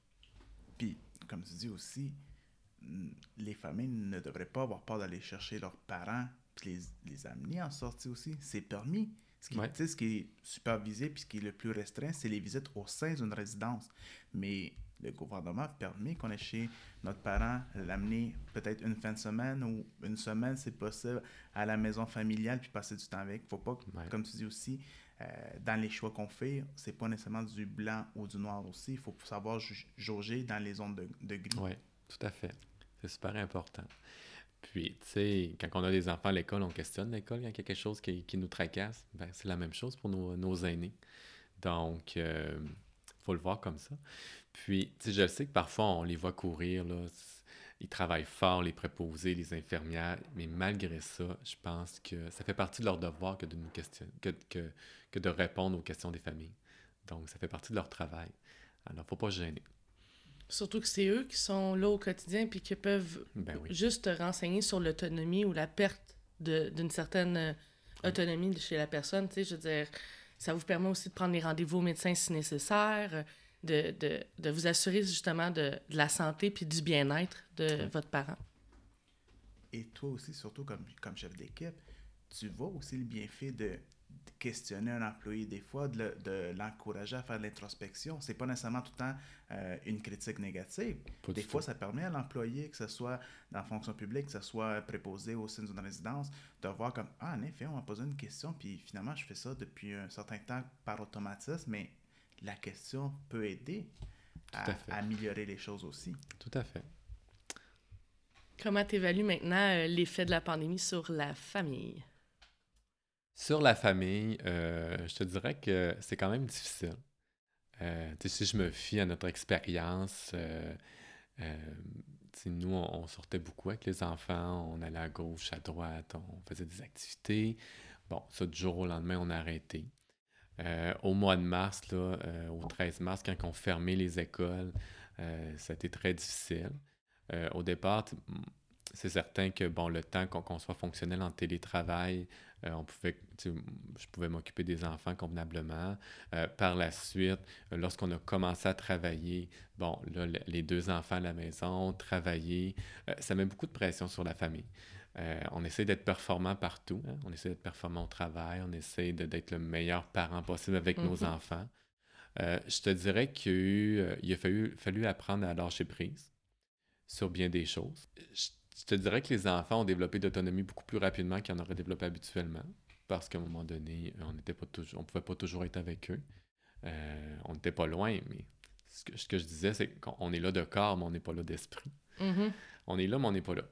Puis, comme tu dis aussi, les familles ne devraient pas avoir peur d'aller chercher leurs parents puis les, les amener en sortie aussi. C'est permis. Ce qui, ce qui est supervisé puis ce qui est le plus restreint, c'est les visites au sein d'une résidence. Mais le gouvernement permet qu'on ait chez notre parent, l'amener peut-être une fin de semaine ou une semaine, c'est possible, à la maison familiale puis passer du temps avec. Faut pas, comme tu dis aussi, euh, dans les choix qu'on fait, c'est pas nécessairement du blanc ou du noir aussi. Il faut savoir jauger dans les zones de, de gris. Oui, tout à fait. C'est super important. Puis, tu sais, quand on a des enfants à l'école, on questionne l'école quand il y a quelque chose qui, qui nous tracasse. Ben, c'est la même chose pour nos, nos aînés. Donc, il euh, faut le voir comme ça. Puis, tu sais, je sais que parfois, on les voit courir, là. Ils travaillent fort, les préposés, les infirmières, mais malgré ça, je pense que ça fait partie de leur devoir que de nous questionner, que, que, que de répondre aux questions des familles. Donc, ça fait partie de leur travail. Alors, faut pas se gêner. Surtout que c'est eux qui sont là au quotidien puis qui peuvent ben juste renseigner sur l'autonomie ou la perte d'une certaine euh, autonomie chez la personne. Tu sais, je veux dire, ça vous permet aussi de prendre les rendez-vous au médecin si nécessaire, de, de, de vous assurer justement de, de, la santé puis du bien-être de votre parent. Et toi aussi, surtout comme, comme chef d'équipe, tu vois aussi le bienfait de questionner un employé des fois, de, l'encourager à faire de l'introspection. C'est pas nécessairement tout le temps euh, une critique négative. des fois, ça permet à l'employé, que ce soit dans la fonction publique, que ce soit préposé au sein d'une résidence, de voir comme Ah, en effet, on m'a posé une question, puis finalement, je fais ça depuis un certain temps par automatisme, mais la question peut aider à, améliorer les choses aussi. Tout à fait. Comment tu évalues maintenant euh, l'effet de la pandémie sur la famille? Sur la famille, euh, je te dirais que c'est quand même difficile. Euh, si je me fie à notre expérience, euh, nous, on, sortait beaucoup avec les enfants, on allait à gauche, à droite, on faisait des activités. Bon, ça, du jour au lendemain, on a arrêté. Au mois de mars, là, au 13 mars, quand on fermait les écoles, ça a très difficile. au départ, c'est certain que bon, le temps qu'on soit fonctionnel en télétravail, euh, on pouvait, je pouvais m'occuper des enfants convenablement. Euh, par la suite, euh, lorsqu'on a commencé à travailler, bon, les deux enfants à la maison, travailler, ça met beaucoup de pression sur la famille. On essaie d'être performant partout. Hein. On essaie d'être performant au travail. On essaie d'être le meilleur parent possible avec nos mm-hmm. enfants. je te dirais qu'il a fallu, fallu apprendre à lâcher prise sur bien des choses. Je je te dirais que les enfants ont développé d'autonomie beaucoup plus rapidement qu'ils en auraient développé habituellement, parce qu'à un moment donné, on n'était pas toujours, on pouvait pas toujours être avec eux. Euh, on n'était pas loin, mais ce que, ce que je disais, c'est qu'on est là de corps, mais on n'est pas là d'esprit. Mm-hmm. On est là, mais on n'est pas là.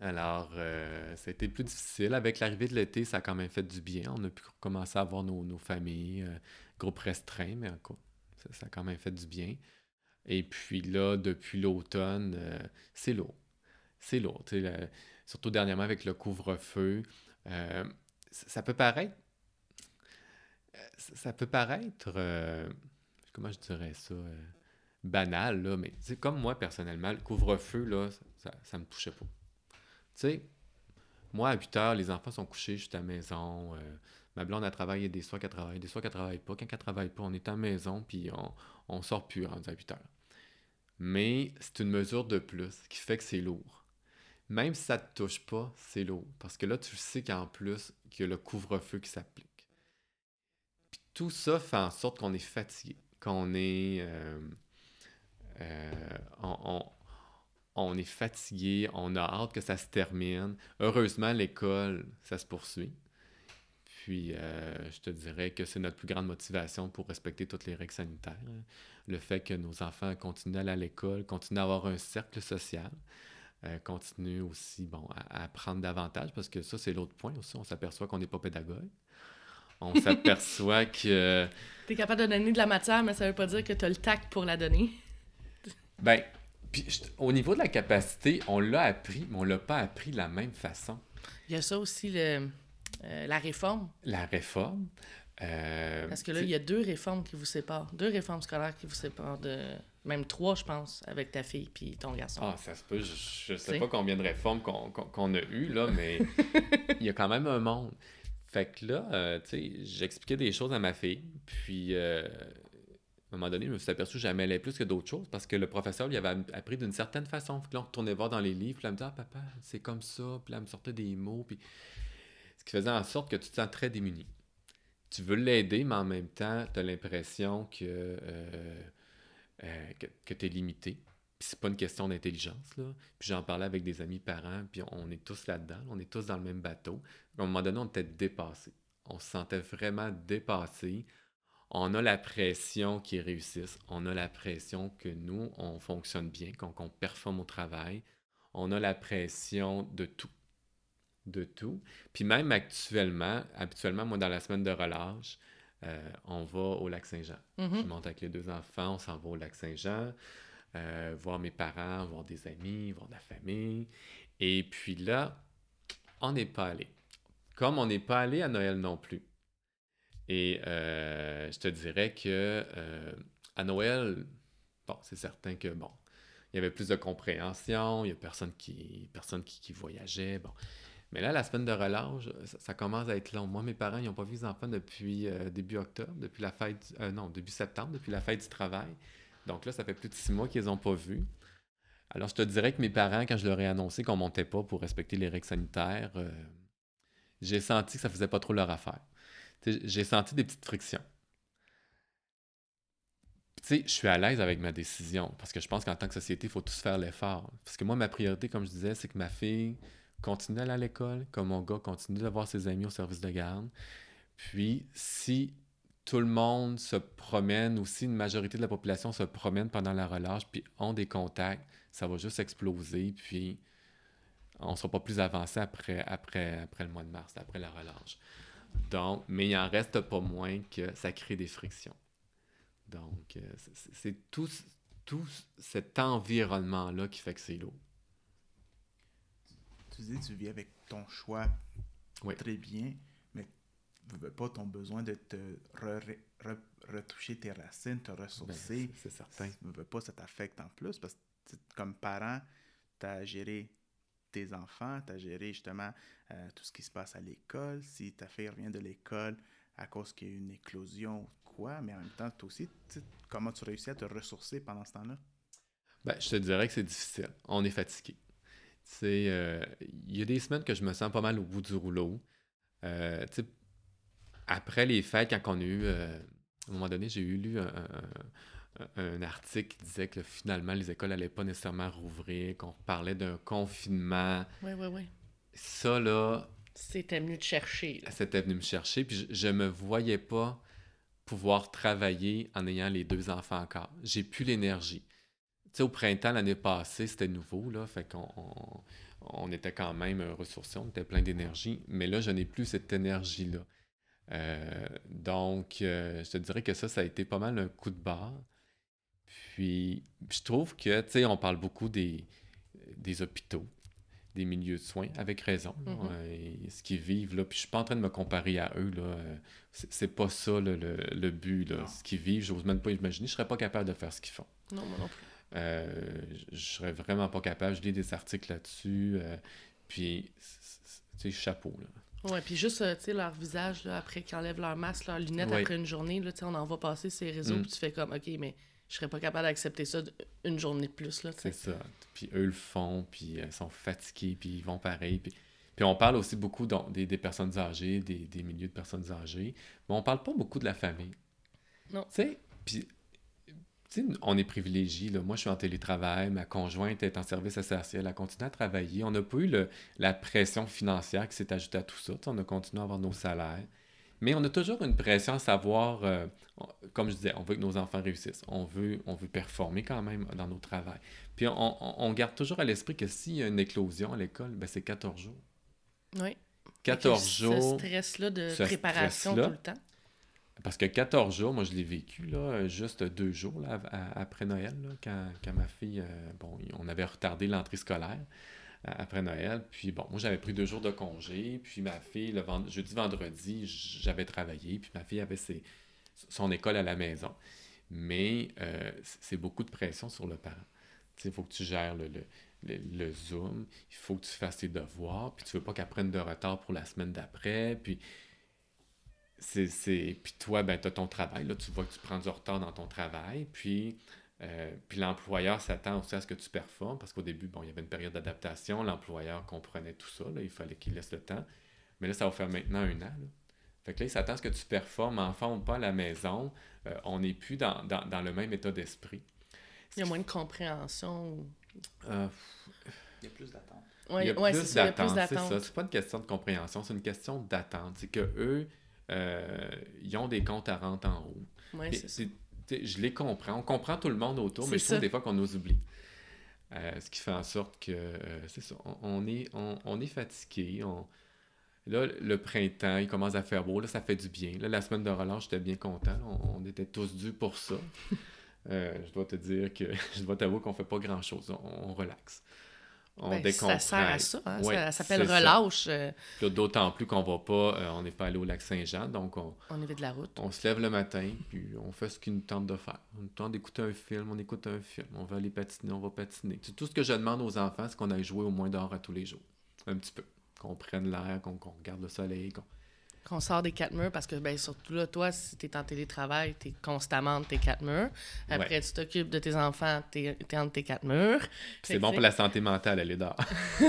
Alors, euh, ça a été plus difficile. Avec l'arrivée de l'été, ça a quand même fait du bien. On a pu commencer à voir nos, familles, euh, groupe restreint, mais encore, ça, ça, a quand même fait du bien. Et puis là, depuis l'automne, euh, c'est lourd c'est lourd. surtout dernièrement avec le couvre-feu. Ça peut paraître. Ça peut paraître. Comment je dirais ça Banal, là, mais comme moi personnellement, le couvre-feu, là, ça, ne me touchait pas. Tu sais, moi, à 8 heures, les enfants sont couchés, je suis à la maison. ma blonde a travaillé des soirs qu'elle travaille, des soirs qu'elle travaille pas. Quand elle travaille pas, on est à la maison, puis on, on sort plus rendu à 8 heures. Mais c'est une mesure de plus qui fait que c'est lourd même si ça te touche pas, c'est lourd. Parce que là, tu sais qu'en plus, qu'il y a le couvre-feu qui s'applique. Puis tout ça fait en sorte qu'on est fatigué, qu'on est. Euh, euh, est fatigué, on a hâte que ça se termine. Heureusement, l'école, ça se poursuit. Puis, euh, je te dirais que c'est notre plus grande motivation pour respecter toutes les règles sanitaires. Le fait que nos enfants continuent à aller à l'école, continuent à avoir un cercle social. Euh, continue aussi bon, à, apprendre davantage, parce que ça, c'est l'autre point aussi. On s'aperçoit qu'on n'est pas pédagogue. On s'aperçoit que. Tu es capable de donner de la matière, mais ça ne veut pas dire que tu as le tact pour la donner. ben, puis au niveau de la capacité, on l'a appris, mais on ne l'a pas appris de la même façon. Il y a ça aussi, le, euh, la réforme. La réforme. Euh, Parce que là, il y a deux réformes qui vous séparent. Deux réformes scolaires qui vous séparent de. Même trois, je pense, avec ta fille puis ton garçon. Ah, ça se peut. Je, ne sais pas combien de réformes qu'on a eues, là, mais il y a quand même un monde. Fait que là, euh, tu sais, j'expliquais des choses à ma fille. Puis, à un moment donné, je me suis aperçu que j'aimais plus que d'autres choses parce que le professeur lui avait appris d'une certaine façon. Puis là, on retournait voir dans les livres. Puis elle me disait, ah, papa, c'est comme ça. Puis là, elle me sortait des mots. Puis ce qui faisait en sorte que tu te sens très démuni tu veux l'aider, mais en même temps, tu as l'impression que, euh, euh, tu es limité. Puis c'est pas une question d'intelligence, là. Puis j'en parlais avec des amis parents, puis on est tous là-dedans, on est tous dans le même bateau. À un moment donné, on était dépassés. On se sentait vraiment dépassés. On a la pression qu'ils réussissent. On a la pression que nous, on fonctionne bien, qu'on performe au travail. On a la pression de tout de tout. Puis même actuellement, habituellement, moi, dans la semaine de relâche, euh, on va au lac Saint-Jean. Mm-hmm. Je monte avec les deux enfants, on s'en va au lac Saint-Jean, euh, voir mes parents, voir des amis, voir de la famille. Et puis là, on n'est pas allé. Comme on n'est pas allé à Noël non plus. Et euh, je te dirais que à Noël, bon, c'est certain que bon, il y avait plus de compréhension, il y a personne qui, personne qui, voyageait. Bon, mais là, la semaine de relâche, ça, commence à être long. Moi, mes parents, ils n'ont pas vu les enfants depuis euh, début octobre, depuis la fête, euh, non, début septembre, depuis la fête du travail. Donc là, ça fait plus de six mois qu'ils les ont pas vus. Alors, je te dirais que mes parents, quand je leur ai annoncé qu'on montait pas pour respecter les règles sanitaires, euh, j'ai senti que ça faisait pas trop leur affaire. J'ai senti des petites frictions. Tu sais, je suis à l'aise avec ma décision parce que je pense qu'en tant que société, il faut tous faire l'effort. Parce que moi, ma priorité, comme je disais, c'est que ma fille continue d'aller à l'école, que mon gars continue d'avoir ses amis au service de garde. Puis, si tout le monde se promène, ou si une majorité de la population se promène pendant la relâche, puis ont des contacts, ça va juste exploser, puis on ne sera pas plus avancé après, après, après le mois de mars, après la relâche. Donc, mais il en reste pas moins que ça crée des frictions. Donc, euh, c'est tout, tout cet environnement-là qui fait que c'est lourd tu dis tu vis avec ton choix très bien, mais tu veux pas ton besoin de te retoucher tes racines, te ressourcer. Ben, c'est certain. Tu veux pas ça t'affecte en plus parce que comme parent, tu as géré tes enfants, tu as géré justement euh, tout ce qui se passe à l'école. Si ta fille revient de l'école à cause qu'il y a une éclosion ou quoi, mais en même temps, toi aussi, comment tu réussis à te ressourcer pendant ce temps-là? Ben, je te dirais que c'est difficile. On est fatigué. Euh, il y a des semaines que je me sens pas mal au bout du rouleau. Euh, après les fêtes, quand on a eu, euh, à un moment donné, j'ai eu lu un, article qui disait que finalement les écoles n'allaient pas nécessairement rouvrir, qu'on parlait d'un confinement. Oui, oui, oui. Ça, là. C'était venu te chercher. C'était venu me chercher, puis je, ne me voyais pas pouvoir travailler en ayant les deux enfants encore. J'ai plus l'énergie au printemps l'année passée, c'était nouveau, là, fait qu'on on, était quand même ressourcés, on était plein d'énergie, mais là, je n'ai plus cette énergie-là. Euh, donc, euh, je te dirais que ça, ça a été pas mal un coup de barre. Puis, je trouve que, tu sais, on parle beaucoup des, des hôpitaux, des milieux de soins, avec raison. Mm-hmm. ce qu'ils vivent, là, puis je suis pas en train de me comparer à eux, là. C'est pas ça, le, le, but, là. Ce qu'ils vivent, j'ose même pas imaginer. Je serais pas capable de faire ce qu'ils font. Non, moi non plus. Euh, je serais vraiment pas capable. Je lis des articles là-dessus. Euh, puis, tu sais, chapeau. Là. Ouais, puis juste, euh, tu sais, leur visage, là, après qu'ils enlèvent leur masque, leurs lunettes après une journée, là, tu sais, on en va passer ces réseaux, mm. puis tu fais comme, OK, mais je serais pas capable d'accepter ça une journée de plus, là, C'est ça. Puis eux le font, puis ils sont fatigués, puis ils vont pareil. Puis, puis on parle aussi beaucoup des, des, personnes âgées, des, des, milieux de personnes âgées, mais on parle pas beaucoup de la famille. Non. Tu sais, puis on est privilégié. Moi, je suis en télétravail, ma conjointe est en service essentiel, elle continue à travailler. On n'a pas eu la pression financière qui s'est ajoutée à tout ça. on a continué à avoir nos salaires. Mais on a toujours une pression à savoir, euh, comme je disais, on veut que nos enfants réussissent. On veut, on veut performer quand même dans nos travails. Puis on, garde toujours à l'esprit que s'il y a une éclosion à l'école, ben c'est 14 jours. Oui. 14 jours. Ce stress-là de préparation tout le temps. Parce que 14 jours, moi je l'ai vécu, là, juste deux jours là, après Noël, quand, ma fille, euh, bon, on avait retardé l'entrée scolaire. Après Noël. Puis bon, moi, j'avais pris deux jours de congé. Puis ma fille, le jeudi, vendredi, j'avais travaillé. Puis ma fille avait ses... son école à la maison. Mais euh, c'est beaucoup de pression sur le parent. Il faut que tu gères le, le, le, Zoom, il faut que tu fasses tes devoirs, puis tu veux pas qu'elle prenne de retard pour la semaine d'après. Puis c'est puis toi ben tu as ton travail là tu vois que tu prends du retard dans ton travail puis euh, puis l'employeur s'attend aussi à ce que tu performes parce qu'au début bon il y avait une période d'adaptation l'employeur comprenait tout ça là, il fallait qu'il laisse le temps. Mais là ça va faire maintenant un an là. fait que là il s'attend à ce que tu performes enfant ou pas à la maison. Euh, on n'est plus dans, dans, le même état d'esprit. Il y a moins de compréhension euh, il y a plus d'attente il y a plus d'attente c'est ça. c'est pas une question de compréhension c'est une question d'attente. C'est que eux euh, ils ont des comptes à rente en haut. Je les comprends. On comprend tout le monde autour, mais je trouve des fois qu'on nous oublie. Euh, ce qui fait en sorte que, euh, c'est ça, on, est, on, est fatigué. Là, le printemps, il commence à faire beau. Là, ça fait du bien. Là, la semaine de relâche, j'étais bien content. On, était tous dus pour ça. je dois te dire que, je dois t'avouer qu'on fait pas grand-chose. On, relaxe. On ben, Ça sert à ça. Hein. ça s'appelle relâche. Euh. D'autant plus qu'on va pas, euh, on n'est pas allé au lac Saint-Jean, donc on, de la route. On se lève le matin, puis on fait ce qu'il nous tente de faire. On nous tente d'écouter un film, on écoute un film, on va aller patiner, on va patiner. tout ce que je demande aux enfants, c'est qu'on aille jouer au moins dehors à tous les jours. Un petit peu. Qu'on prenne l'air, qu'on regarde le soleil, qu'on qu'on sort des quatre murs parce que, ben, surtout là, toi, si tu es en télétravail, tu es constamment entre tes quatre murs. Après, tu t'occupes de tes enfants, tu es, entre tes quatre murs. C'est bon pour la santé mentale, elle est dehors.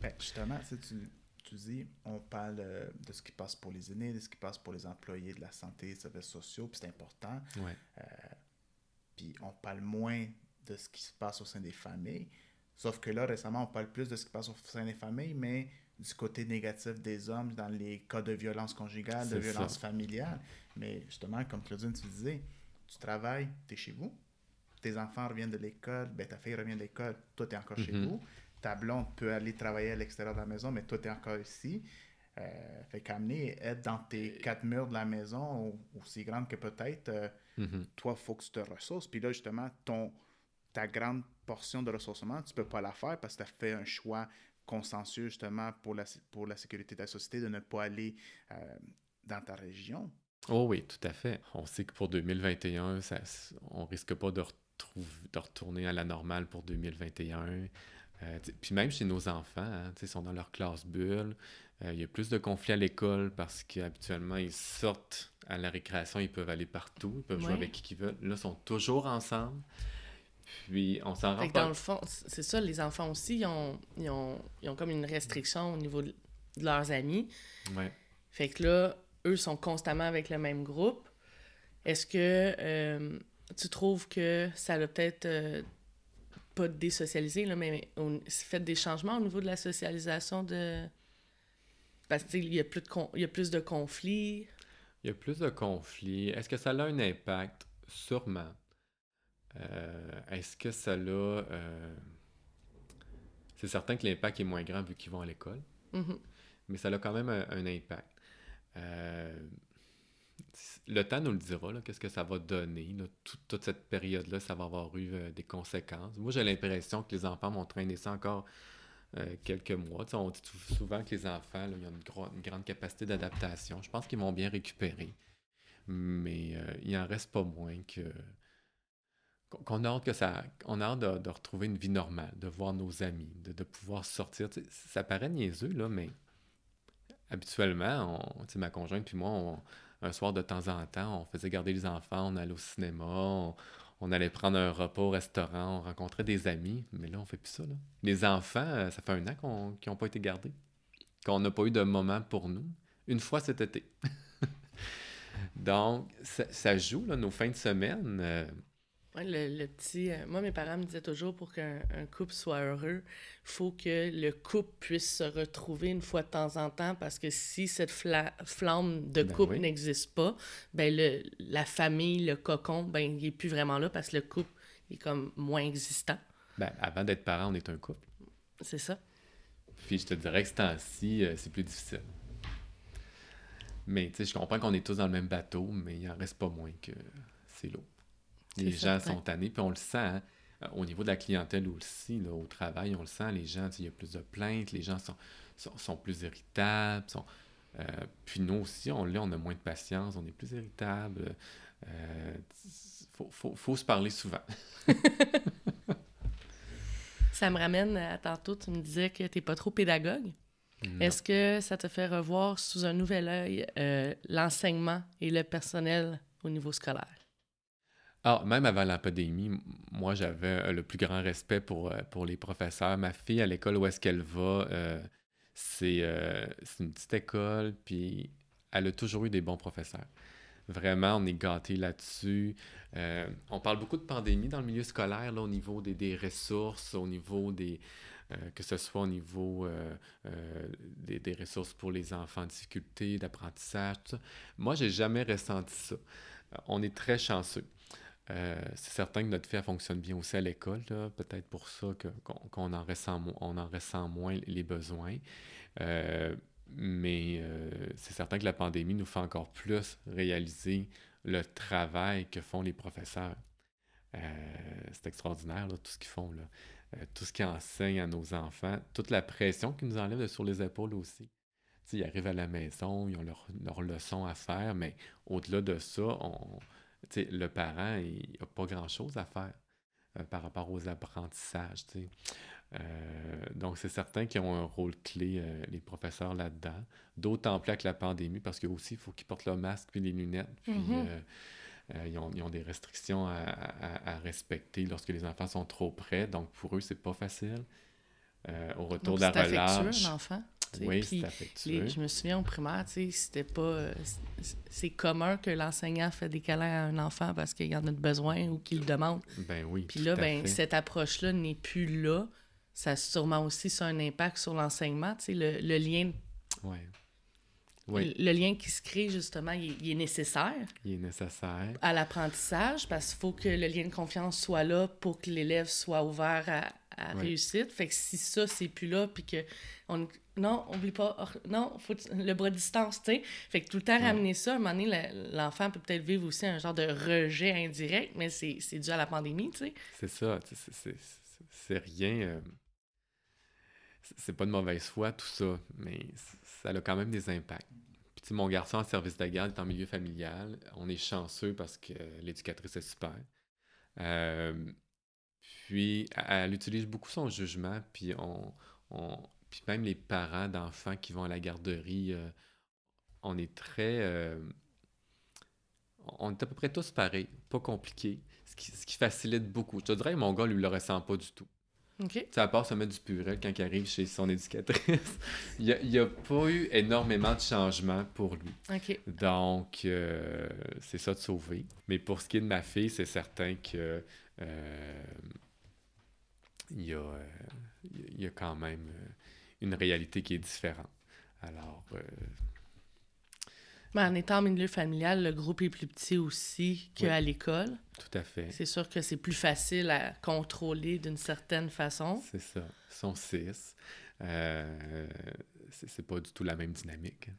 ben, justement, tu, tu dis, on parle euh, de ce qui passe pour les aînés, de ce qui passe pour les employés de la santé, des services sociaux, puis c'est important. Euh, puis on parle moins de ce qui se passe au sein des familles. Sauf que là, récemment, on parle plus de ce qui passe au sein des familles, mais du côté négatif des hommes dans les cas de violence conjugale, de violence familiale. Mais justement, comme Claudine, tu disais, tu travailles, tu es chez vous, tes enfants reviennent de l'école, ben, ta fille revient de l'école, toi, tu es encore chez mm-hmm. vous. Ta blonde peut aller travailler à l'extérieur de la maison, mais toi, tu es encore ici. Euh, fait qu'amener, être dans tes quatre murs de la maison, aussi grande que peut-être, euh, mm-hmm. toi, il faut que tu te ressources. Puis là, justement, ton, ta grande portion de ressourcement, tu peux pas la faire parce que tu as fait un choix consensueux justement pour la, pour la sécurité de la société de ne pas aller euh, dans ta région? Oh oui, tout à fait. On sait que pour 2021, ça, on risque pas de, retrouver, de retourner à la normale pour 2021. Euh, puis même chez nos enfants, hein, ils sont dans leur classe bulle. Euh, il y a plus de conflits à l'école parce qu'habituellement, ils sortent à la récréation, ils peuvent aller partout, ils peuvent jouer avec qui ils veulent. Là, ils sont toujours ensemble. Puis on s'en rend Dans le fond, c'est ça, les enfants aussi, ils ont, ils ont, ils ont comme une restriction au niveau de, leurs amis. Ouais. Fait que là, eux sont constamment avec le même groupe. Est-ce que euh, tu trouves que ça a peut-être euh, pas désocialisé, là, mais on, fait des changements au niveau de la socialisation de. Parce qu'il y, a plus de il y a plus de conflits? Il y a plus de conflits. Est-ce que ça a un impact? Sûrement. Euh, est-ce que ça l'a. Euh, c'est certain que l'impact est moins grand vu qu'ils vont à l'école, mm-hmm. mais ça a quand même un, impact. Euh, le temps nous le dira, qu'est-ce que ça va donner. toute cette période-là, ça va avoir eu des conséquences. Moi, j'ai l'impression que les enfants vont traîner ça encore quelques mois. on dit souvent que les enfants, ils ont une, grande capacité d'adaptation. Je pense qu'ils vont bien récupérer. Mais il en reste pas moins que qu'on a hâte on a hâte de, retrouver une vie normale, de voir nos amis, de, pouvoir sortir. ça paraît niaiseux, mais habituellement, ma conjointe puis moi, un soir de temps en temps, on faisait garder les enfants, on allait au cinéma, on, allait prendre un repas au restaurant, on rencontrait des amis, mais là, on fait plus ça. Les enfants, euh, ça fait un an qu'ils n'ont pas été gardés, qu'on n'a pas eu de moment pour nous. Une fois cet été. Donc, ça, joue, nos fins de semaine. Euh, le, petit. Euh, moi, mes parents me disaient toujours pour qu'un couple soit heureux, il faut que le couple puisse se retrouver une fois de temps en temps parce que si cette flamme de ben couple n'existe pas, ben le, la famille, le cocon, ben il n'est plus vraiment là parce que le couple est comme moins existant. Ben, avant d'être parent, on est un couple. C'est ça. Puis je te dirais que ce temps-ci, euh, c'est plus difficile. Mais tu sais, je comprends qu'on est tous dans le même bateau, mais il en reste pas moins que c'est lourd. Les gens sont tannés, puis on le sent. Hein. au niveau de la clientèle aussi, là, au travail, on le sent, les gens, il y a plus de plaintes, les gens sont, sont, plus irritables. Sont, puis nous aussi, on on a moins de patience, on est plus irritable. Il faut, faut, se parler souvent. ça me ramène à tantôt, tu me disais que tu n'es pas trop pédagogue. Est-ce que ça te fait revoir sous un nouvel œil euh, l'enseignement et le personnel au niveau scolaire? Alors, ah, même avant la pandémie, moi, j'avais euh, le plus grand respect pour, euh, pour les professeurs. Ma fille, à l'école où est-ce qu'elle va, c'est une petite école, puis elle a toujours eu des bons professeurs. Vraiment, on est gâtés là-dessus. on parle beaucoup de pandémie dans le milieu scolaire, là, au niveau des, des ressources, au niveau des, euh, que ce soit au niveau euh, euh, des, ressources pour les enfants en difficulté, d'apprentissage, tout ça. Moi, j'ai jamais ressenti ça. on est très chanceux. C'est certain que notre fille fonctionne bien aussi à l'école, peut-être pour ça qu'on en, ressent, on en ressent moins les besoins. mais c'est certain que la pandémie nous fait encore plus réaliser le travail que font les professeurs. c'est extraordinaire, tout ce qu'ils font. Là. Euh, tout ce qu'ils enseignent à nos enfants, toute la pression qu'ils nous enlèvent sur les épaules aussi. ils arrivent à la maison, ils ont leur, leur à faire, mais au-delà de ça, on, le parent, il n'a pas grand-chose à faire euh, par rapport aux apprentissages. Euh, donc, c'est certain qu'ils ont un rôle clé, les professeurs, là-dedans. D'autant plus avec la pandémie, parce que aussi, il faut qu'ils portent le masque puis les lunettes. Puis, mm-hmm. Euh, ils, ont, des restrictions à, respecter lorsque les enfants sont trop près. Donc, pour eux, c'est pas facile. Euh, au retour de la relâche. un enfant. Oui, c'est affectueux. je me souviens au primaire, c'était pas... Euh, c'est commun que l'enseignant fait des câlins à un enfant parce qu'il y en a besoin ou qu'il le demande. Ben oui, Puis là, ben, cette approche-là n'est plus là. Ça a sûrement aussi ça un impact sur l'enseignement, le, le lien... Ouais. Le lien qui se crée, justement, il, est nécessaire. Il est nécessaire. À l'apprentissage, parce qu'il faut que le lien de confiance soit là pour que l'élève soit ouvert à, à réussite. Fait que si ça, c'est plus là, puis que. On, non, oublie pas. Non, faut le bras de distance, tu sais. Fait que tout le temps ramener ça, à un moment donné, l'enfant peut peut-être vivre aussi un genre de rejet indirect, mais c'est dû à la pandémie, tu sais. C'est ça. C'est rien. Euh, c'est pas de mauvaise foi, tout ça, mais ça a quand même des impacts. Puis, mon garçon en service de garde est en milieu familial. On est chanceux parce que l'éducatrice est super. Euh, puis, elle utilise beaucoup son jugement, puis on, puis même les parents d'enfants qui vont à la garderie, euh, on est très... Euh, on est à peu près tous pareils, pas compliqué, ce qui, facilite beaucoup. Je te dirais, mon gars, lui, le ressent pas du tout. Ça à part se mettre du purée quand il arrive chez son éducatrice, il n'y a, pas eu énormément de changements pour lui. Donc, euh, c'est ça de sauver. Mais pour ce qui est de ma fille, c'est certain que euh, il, y a, il y a quand même une réalité qui est différente. Alors, mais en étant en milieu familial, le groupe est plus petit aussi qu'à l'école. Tout à fait. C'est sûr que c'est plus facile à contrôler d'une certaine façon. C'est ça. Ils sont six. Euh, c'est pas du tout la même dynamique.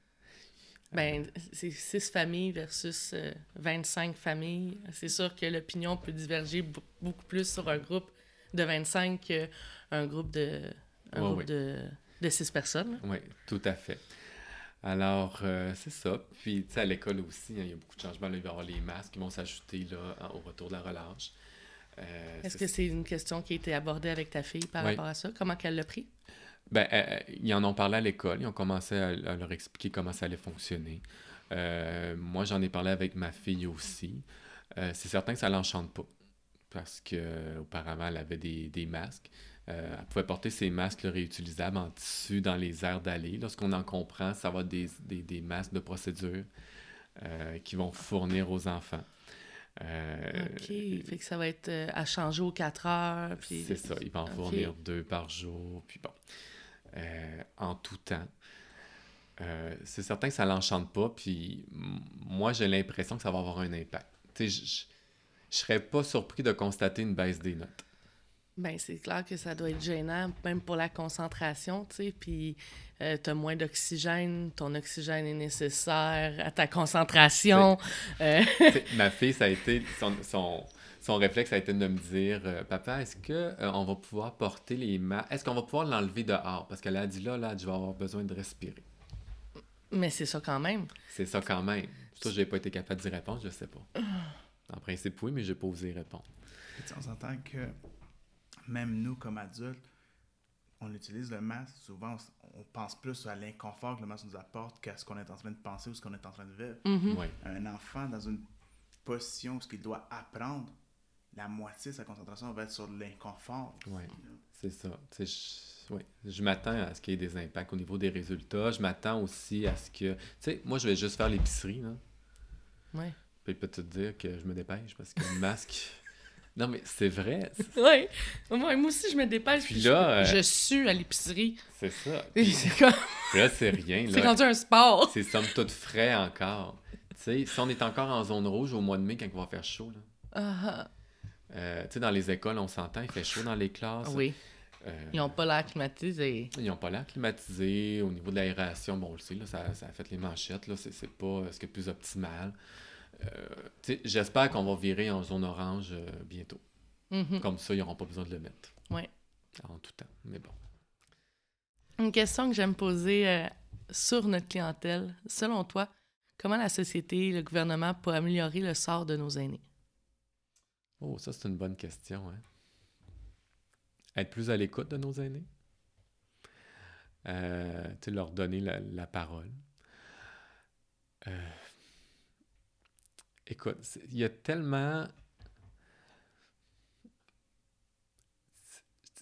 Ben, euh, c'est six familles versus 25 euh, familles. C'est sûr que l'opinion peut diverger beaucoup plus sur un groupe de 25 qu'un groupe de, un groupe de, de six personnes. Oui, tout à fait. Alors, euh, c'est ça. Puis, tu sais, à l'école aussi, hein, il y a beaucoup de changements. il va y avoir les masques qui vont s'ajouter là, au retour de la relâche. Euh, Est-ce que c'est une question qui a été abordée avec ta fille par rapport à ça? Comment qu'elle l'a pris? Ben, euh, ils en ont parlé à l'école. Ils ont commencé à, leur expliquer comment ça allait fonctionner. moi, j'en ai parlé avec ma fille aussi. c'est certain que ça l'enchante pas. Parce qu'auparavant, elle avait des, des masques. Euh, elle pouvait porter ses masques réutilisables en tissu dans les aires d'aller. Lorsqu'on en comprend, ça va des, des, des masques de procédure euh, qui vont fournir aux enfants. Euh, OK. Fait que ça va être à changer aux 4 heures. Puis... C'est ça. Il va en fournir deux par jour. Puis bon, en tout temps. c'est certain que ça ne l'enchante pas. Puis moi, j'ai l'impression que ça va avoir un impact. Je ne serais pas surpris de constater une baisse des notes. Ben, c'est clair que ça doit être gênant, même pour la concentration, tu sais. Puis, euh, tu as moins d'oxygène, ton oxygène est nécessaire à ta concentration. Euh, ma fille, ça a été son, son réflexe a été de me dire euh, Papa, est-ce que euh, on va pouvoir porter les masques? Est-ce qu'on va pouvoir l'enlever dehors Parce qu'elle a dit là, là, je vais avoir besoin de respirer. Mais c'est ça quand même. C'est ça quand même. Toi, j'ai pas été capable d'y répondre, je sais pas. En principe, oui, mais j'ai pas osé répondre. on s'entend que même nous, comme adultes, on utilise le masque, souvent, on, pense plus à l'inconfort que le masque nous apporte qu'à ce qu'on est en train de penser ou ce qu'on est en train de vivre. Mm-hmm. Un enfant dans une position où ce qu'il doit apprendre, la moitié de sa concentration va être sur l'inconfort. Oui, c'est ça. Je, ouais. je m'attends à ce qu'il y ait des impacts au niveau des résultats. Je m'attends aussi à ce que... Tu sais, moi, je vais juste faire l'épicerie, là. Oui. Puis il peut te dire que je me dépêche parce que le masque... Non, mais c'est vrai. Oui. Moi, moi aussi, je me dépêche. Puis, là, je, euh, sue à l'épicerie. C'est ça. Puis, c'est comme... là, c'est rien. C'est rendu un sport. C'est somme toute frais encore. Tu sais, si on est encore en zone rouge au mois de mai quand il va faire chaud, là. Uh euh, tu sais, dans les écoles, on s'entend, il fait chaud dans les classes. Oui. Euh, ils n'ont pas l'air climatisé. Ils n'ont pas l'air climatisé. Au niveau de l'aération, bon, on le sait, là, ça, ça a fait les manchettes. Là, c'est pas ce qui est plus optimal? Euh, j'espère qu'on va virer en zone orange euh, bientôt. Mm-hmm. Comme ça, ils n'auront pas besoin de le mettre. Oui. En tout temps. Mais bon. Une question que j'aime poser sur notre clientèle. Selon toi, comment la société, le gouvernement peut améliorer le sort de nos aînés? Oh, ça, c'est une bonne question. Hein? Être plus à l'écoute de nos aînés. Euh, leur donner la, parole. Euh, écoute, il y a tellement...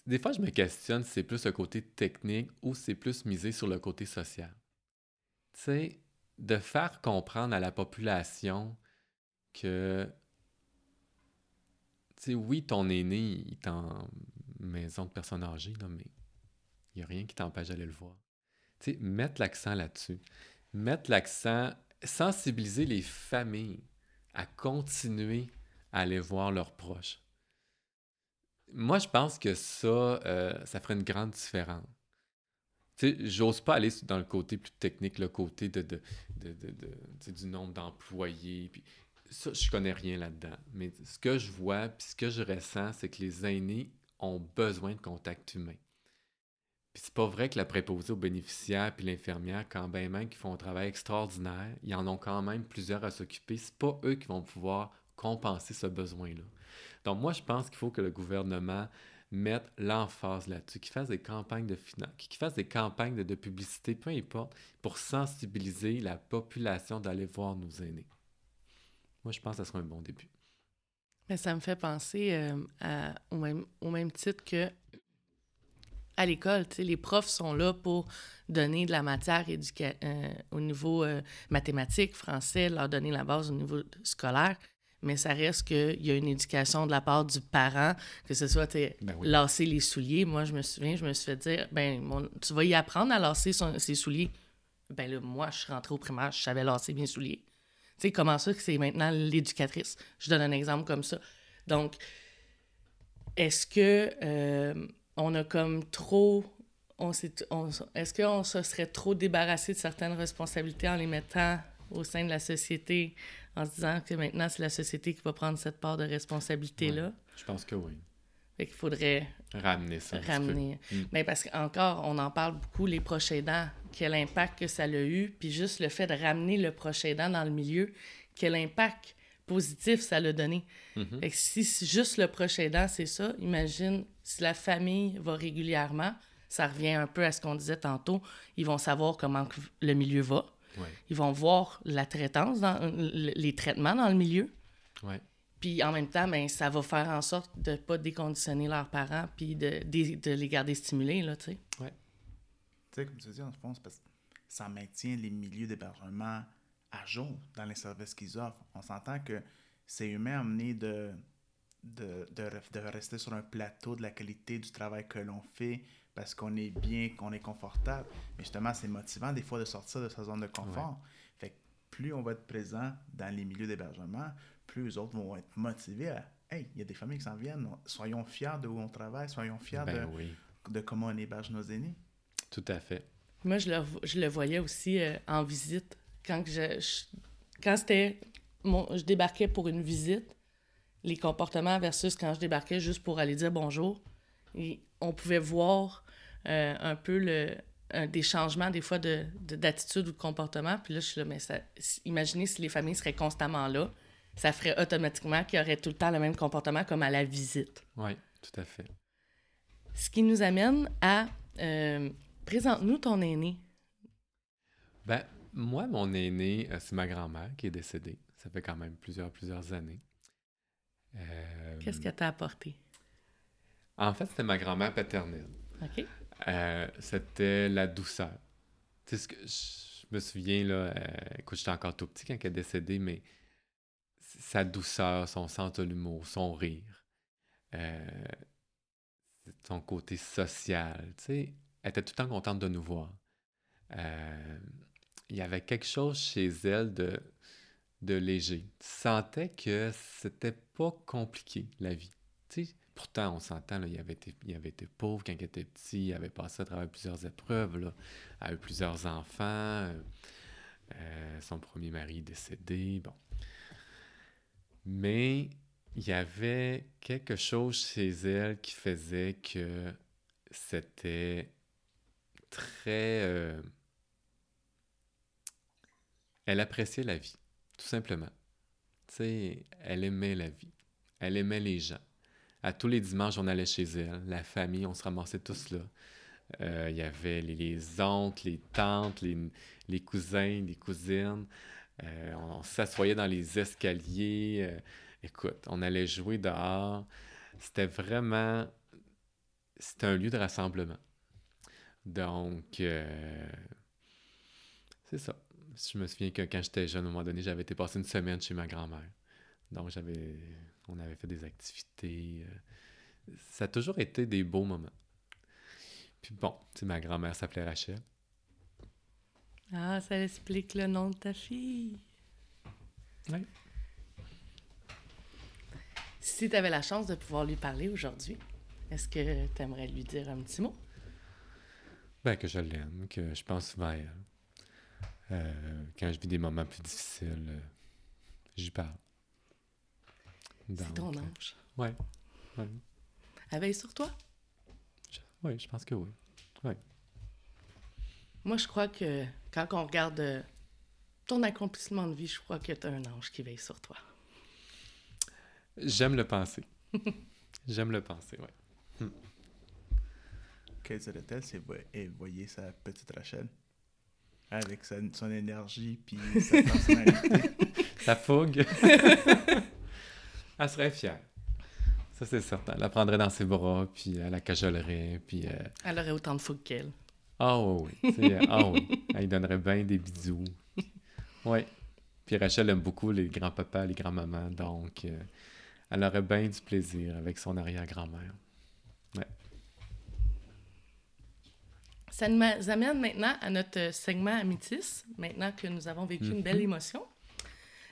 Des fois, je me questionne si c'est plus le côté technique ou c'est plus misé sur le côté social. Tu sais, de faire comprendre à la population que oui, ton aîné, il est en maison de personnes âgées, mais il n'y a rien qui t'empêche d'aller le voir. Tu mettre l'accent là-dessus. Mettre l'accent, sensibiliser les familles à continuer à aller voir leurs proches. Moi, je pense que ça, euh, ça ferait une grande différence. J'ose pas aller dans le côté plus technique, le côté de, de, du nombre d'employés. Puis ça, je connais rien là-dedans. Mais ce que je vois, puis ce que je ressens, c'est que les aînés ont besoin de contact humain. Puis c'est pas vrai que la préposée aux bénéficiaires puis l'infirmière, quand bien même qu'ils font un travail extraordinaire, ils en ont quand même plusieurs à s'occuper. C'est pas eux qui vont pouvoir compenser ce besoin-là. Donc moi, je pense qu'il faut que le gouvernement mette l'emphase là-dessus, qu'il fasse des campagnes de finance, qu'il fasse des campagnes de, publicité, peu importe, pour sensibiliser la population d'aller voir nos aînés. Moi, je pense que ça sera un bon début. Mais ça me fait penser euh, au, même, au même titre que à l'école, les profs sont là pour donner de la matière euh, au niveau euh, mathématique, français, leur donner la base au niveau scolaire, mais ça reste qu'il y a une éducation de la part du parent, que ce soit ben lasser les souliers. Moi, je me souviens, je me suis fait dire, ben, tu vas y apprendre à lasser ses souliers. Ben là, moi, je suis rentrée au primaire, je savais lasser mes souliers. Tu sais, comment ça que c'est maintenant l'éducatrice? Je donne un exemple comme ça. Donc, est-ce que euh, on a comme trop. On, on est-ce qu'on se serait trop débarrassé de certaines responsabilités en les mettant au sein de la société, en se disant que maintenant c'est la société qui va prendre cette part de responsabilité-là? je pense que oui. Fait qu'il faudrait ramener ça. Ramener. Mm. Mais parce qu'encore, on en parle beaucoup, les proches aidants, quel impact que ça a eu, puis juste le fait de ramener le proche aidant dans le milieu, quel impact positif ça l'a donné. Mm-hmm. Fait que si juste le proche aidant, c'est ça, imagine si la famille va régulièrement, ça revient un peu à ce qu'on disait tantôt, ils vont savoir comment le milieu va. Ils vont voir la traitance, dans, les traitements dans le milieu. Ouais. Puis en même temps, ben, ça va faire en sorte de ne pas déconditionner leurs parents puis de, de, les garder stimulés, là, tu sais. Oui. Tu sais, comme tu dis, on pense parce que ça maintient les milieux d'hébergement à jour dans les services qu'ils offrent. On s'entend que c'est humain amené de, de, de, de, rester sur un plateau de la qualité du travail que l'on fait parce qu'on est bien, qu'on est confortable. Mais justement, c'est motivant des fois de sortir de sa zone de confort. Fait que plus on va être présent dans les milieux d'hébergement, plus les autres vont être motivés à Hey, il y a des familles qui s'en viennent, soyons fiers de où on travaille, soyons fiers ben de, de comment on héberge nos aînés. Tout à fait. Moi, je le, je le voyais aussi euh, en visite. Quand, je, quand c'était. je débarquais pour une visite, les comportements versus quand je débarquais juste pour aller dire bonjour. Et on pouvait voir euh, un peu le, des changements, des fois, d'attitude de, d'attitude ou de comportement. Puis là, je suis là, mais ça, imaginez si les familles seraient constamment là, ça ferait automatiquement qu'il y aurait tout le temps le même comportement comme à la visite. Oui, tout à fait. Ce qui nous amène à euh, présente-nous ton aîné. Ben, moi, mon aîné, euh, c'est ma grand-mère qui est décédée. Ça fait quand même plusieurs, plusieurs années. Euh, Qu'est-ce qu'elle t'a apporté? En fait, c'était ma grand-mère paternelle. OK. Euh, c'était la douceur. Tu sais, ce que je me souviens, là, écoute, j'étais encore tout petit quand elle est décédée, mais sa douceur, son sens de l'humour, son rire, son côté social, tu sais, elle était tout le temps contente de nous voir. Euh, il y avait quelque chose chez elle de, de léger. Tu sentais que c'était pas compliqué, la vie. Tu sais, pourtant, on s'entend, il, avait été, il avait pauvre quand il était petit, il avait passé à travers plusieurs épreuves, là, a eu plusieurs enfants, euh, son premier mari est décédé, bon. Mais il y avait quelque chose chez elle qui faisait que c'était très... Euh, elle appréciait la vie, tout simplement. Sais, elle aimait la vie. Elle aimait les gens. À tous les dimanches, on allait chez elle, la famille, on se ramassait tous là. Euh, il y avait les, oncles, les tantes, les, cousins, les cousines. Euh, on, s'assoyait dans les escaliers. Euh, écoute, on allait jouer dehors. C'était vraiment... C'était un lieu de rassemblement. Donc, c'est ça je me souviens que quand j'étais jeune, à un moment donné, j'avais été passer une semaine chez ma grand-mère. Donc, j'avais, on avait fait des activités. Euh, ça a toujours été des beaux moments. Puis bon, tu sais, ma grand-mère s'appelait Rachel. Ah, ça explique le nom de ta fille. Oui. Si tu avais la chance de pouvoir lui parler aujourd'hui, est-ce que tu aimerais lui dire un petit mot? Ben, que je l'aime, que je pense souvent à elle. Euh, quand je vis des moments plus difficiles, euh, j'y parle. C'est ton ange. Oui. Ouais. Elle veille sur toi? Oui, je pense que oui. Ouais. Moi, je crois que quand on regarde euh, ton accomplissement de vie, je crois que tu as un ange qui veille sur toi. J'aime le penser. J'aime le penser, oui. Hmm. Quelle serait-elle si elle voyait sa petite Rachel? Avec son énergie puis sa personnalité. sa fougue. elle serait fière. Ça, c'est certain. Elle la prendrait dans ses bras, puis elle la cajolerait, puis... Euh, elle aurait autant de fougue qu'elle. Ah oui, oui. ah oui. Elle donnerait bien des bisous. Oui. Puis Rachel aime beaucoup les grands-papas, les grands-mamans, donc euh, elle aurait bien du plaisir avec son arrière-grand-mère. Ça nous amène maintenant à notre segment Amétis, maintenant que nous avons vécu une belle mhm. émotion.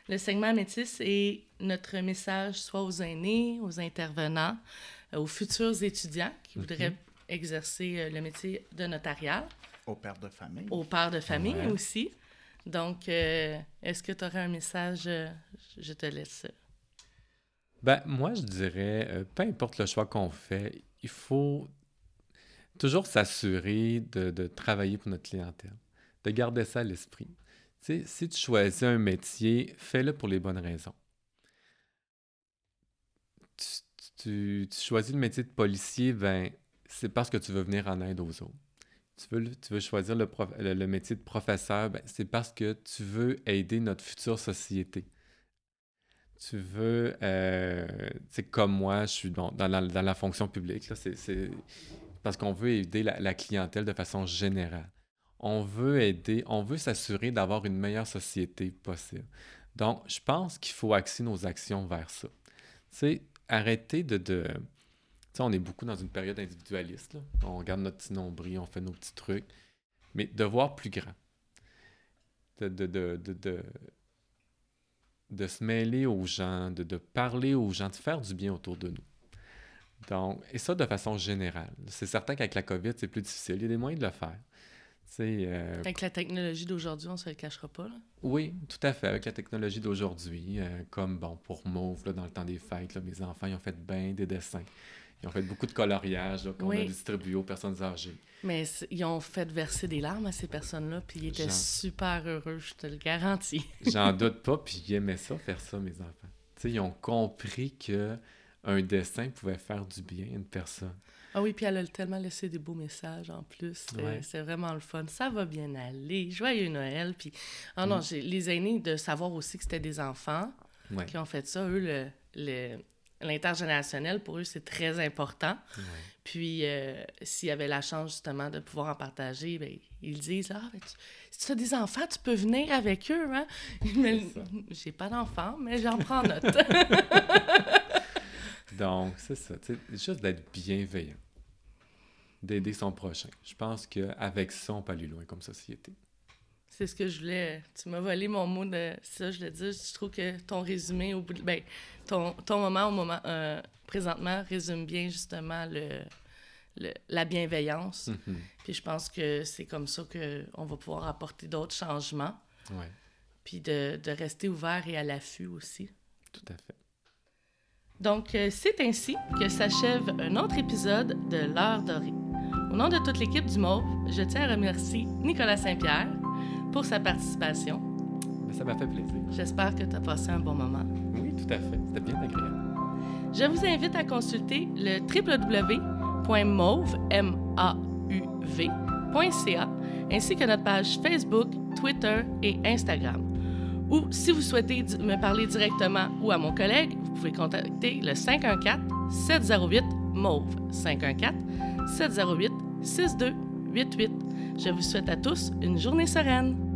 Le segment Amétis est notre message soit aux aînés, aux intervenants, euh, aux futurs étudiants qui voudraient exercer euh, le métier de notariat. Aux pères de famille. Aux pères de famille aussi. Donc, euh, est-ce que tu aurais un message? Je te laisse. Ben, moi, je dirais, peu importe le choix qu'on fait, il faut toujours s'assurer de, travailler pour notre clientèle, de garder ça à l'esprit. si tu choisis un métier, fais-le pour les bonnes raisons. Tu, choisis le métier de policier, ben, c'est parce que tu veux venir en aide aux autres. Tu veux, tu veux choisir le, métier de professeur, ben, c'est parce que tu veux aider notre future société. Tu veux, euh, comme moi, je suis dans, la, fonction publique, c'est parce qu'on veut aider la, clientèle de façon générale. On veut aider, on veut s'assurer d'avoir une meilleure société possible. Donc, je pense qu'il faut axer nos actions vers ça. Tu arrêter de... de tu sais, on est beaucoup dans une période individualiste. Là. On regarde notre petit nombril, on fait nos petits trucs. Mais de voir plus grand. De, de, de, de, de se mêler aux gens, de, de parler aux gens, de faire du bien autour de nous. Donc, et ça de façon générale. C'est certain qu'avec la COVID, c'est plus difficile. Il y a des moyens de le faire. Euh, avec la technologie d'aujourd'hui, on ne se le cachera pas. Là. Oui, tout à fait. Avec la technologie d'aujourd'hui, euh, comme bon pour Mauve, là, dans le temps des fêtes, mes enfants ils ont fait bien des dessins. Ils ont fait beaucoup de coloriage qu'on a distribué aux personnes âgées. Mais ils ont fait verser des larmes à ces personnes-là, puis ils étaient super heureux, je te le garantis. J'en doute pas, puis ils aimaient ça, faire ça, mes enfants. ils ont compris que un dessin pouvait faire du bien à une personne. Ah oui, puis elle a tellement laissé des beaux messages en plus. C'est vraiment le fun. Ça va bien aller. Joyeux Noël. Puis, oh non, mm. les aînés, de savoir aussi que c'était des enfants qui ont fait ça, eux, le, le l'intergénérationnel, pour eux, c'est très important. Puis, euh, s'il y avait la chance, justement, de pouvoir en partager, bien, ils disent Ah, ben, si tu as des enfants, tu peux venir avec eux. Hein? J'ai pas d'enfants, mais j'en prends note. Donc, c'est ça. Juste d'être bienveillant, d'aider son prochain. Je pense qu'avec ça, on peut aller loin comme société. C'est ce que je voulais. Tu m'as volé mon mot de ça, je le dis. Je trouve que ton résumé, au bout de, ben, ton, ton moment au moment euh, présentement résume bien justement le, la bienveillance. Mm-hmm. Puis je pense que c'est comme ça qu'on va pouvoir apporter d'autres changements. Ouais. Puis de, de, rester ouvert et à l'affût aussi. Tout à fait. Donc, euh, c'est ainsi que s'achève un autre épisode de L'heure dorée. Au nom de toute l'équipe du Mauve, je tiens à remercier Nicolas Saint-Pierre, pour sa participation. ça m'a fait plaisir. J'espère que tu as passé un bon moment. Oui, tout à fait. C'était bien agréable. Je vous invite à consulter le www.mauve.ca ainsi que notre page Facebook, Twitter et Instagram. Ou si vous souhaitez me parler directement ou à mon collègue, vous pouvez contacter le 514-708-MAUVE. 514-708-6288. Je vous souhaite à tous une journée sereine.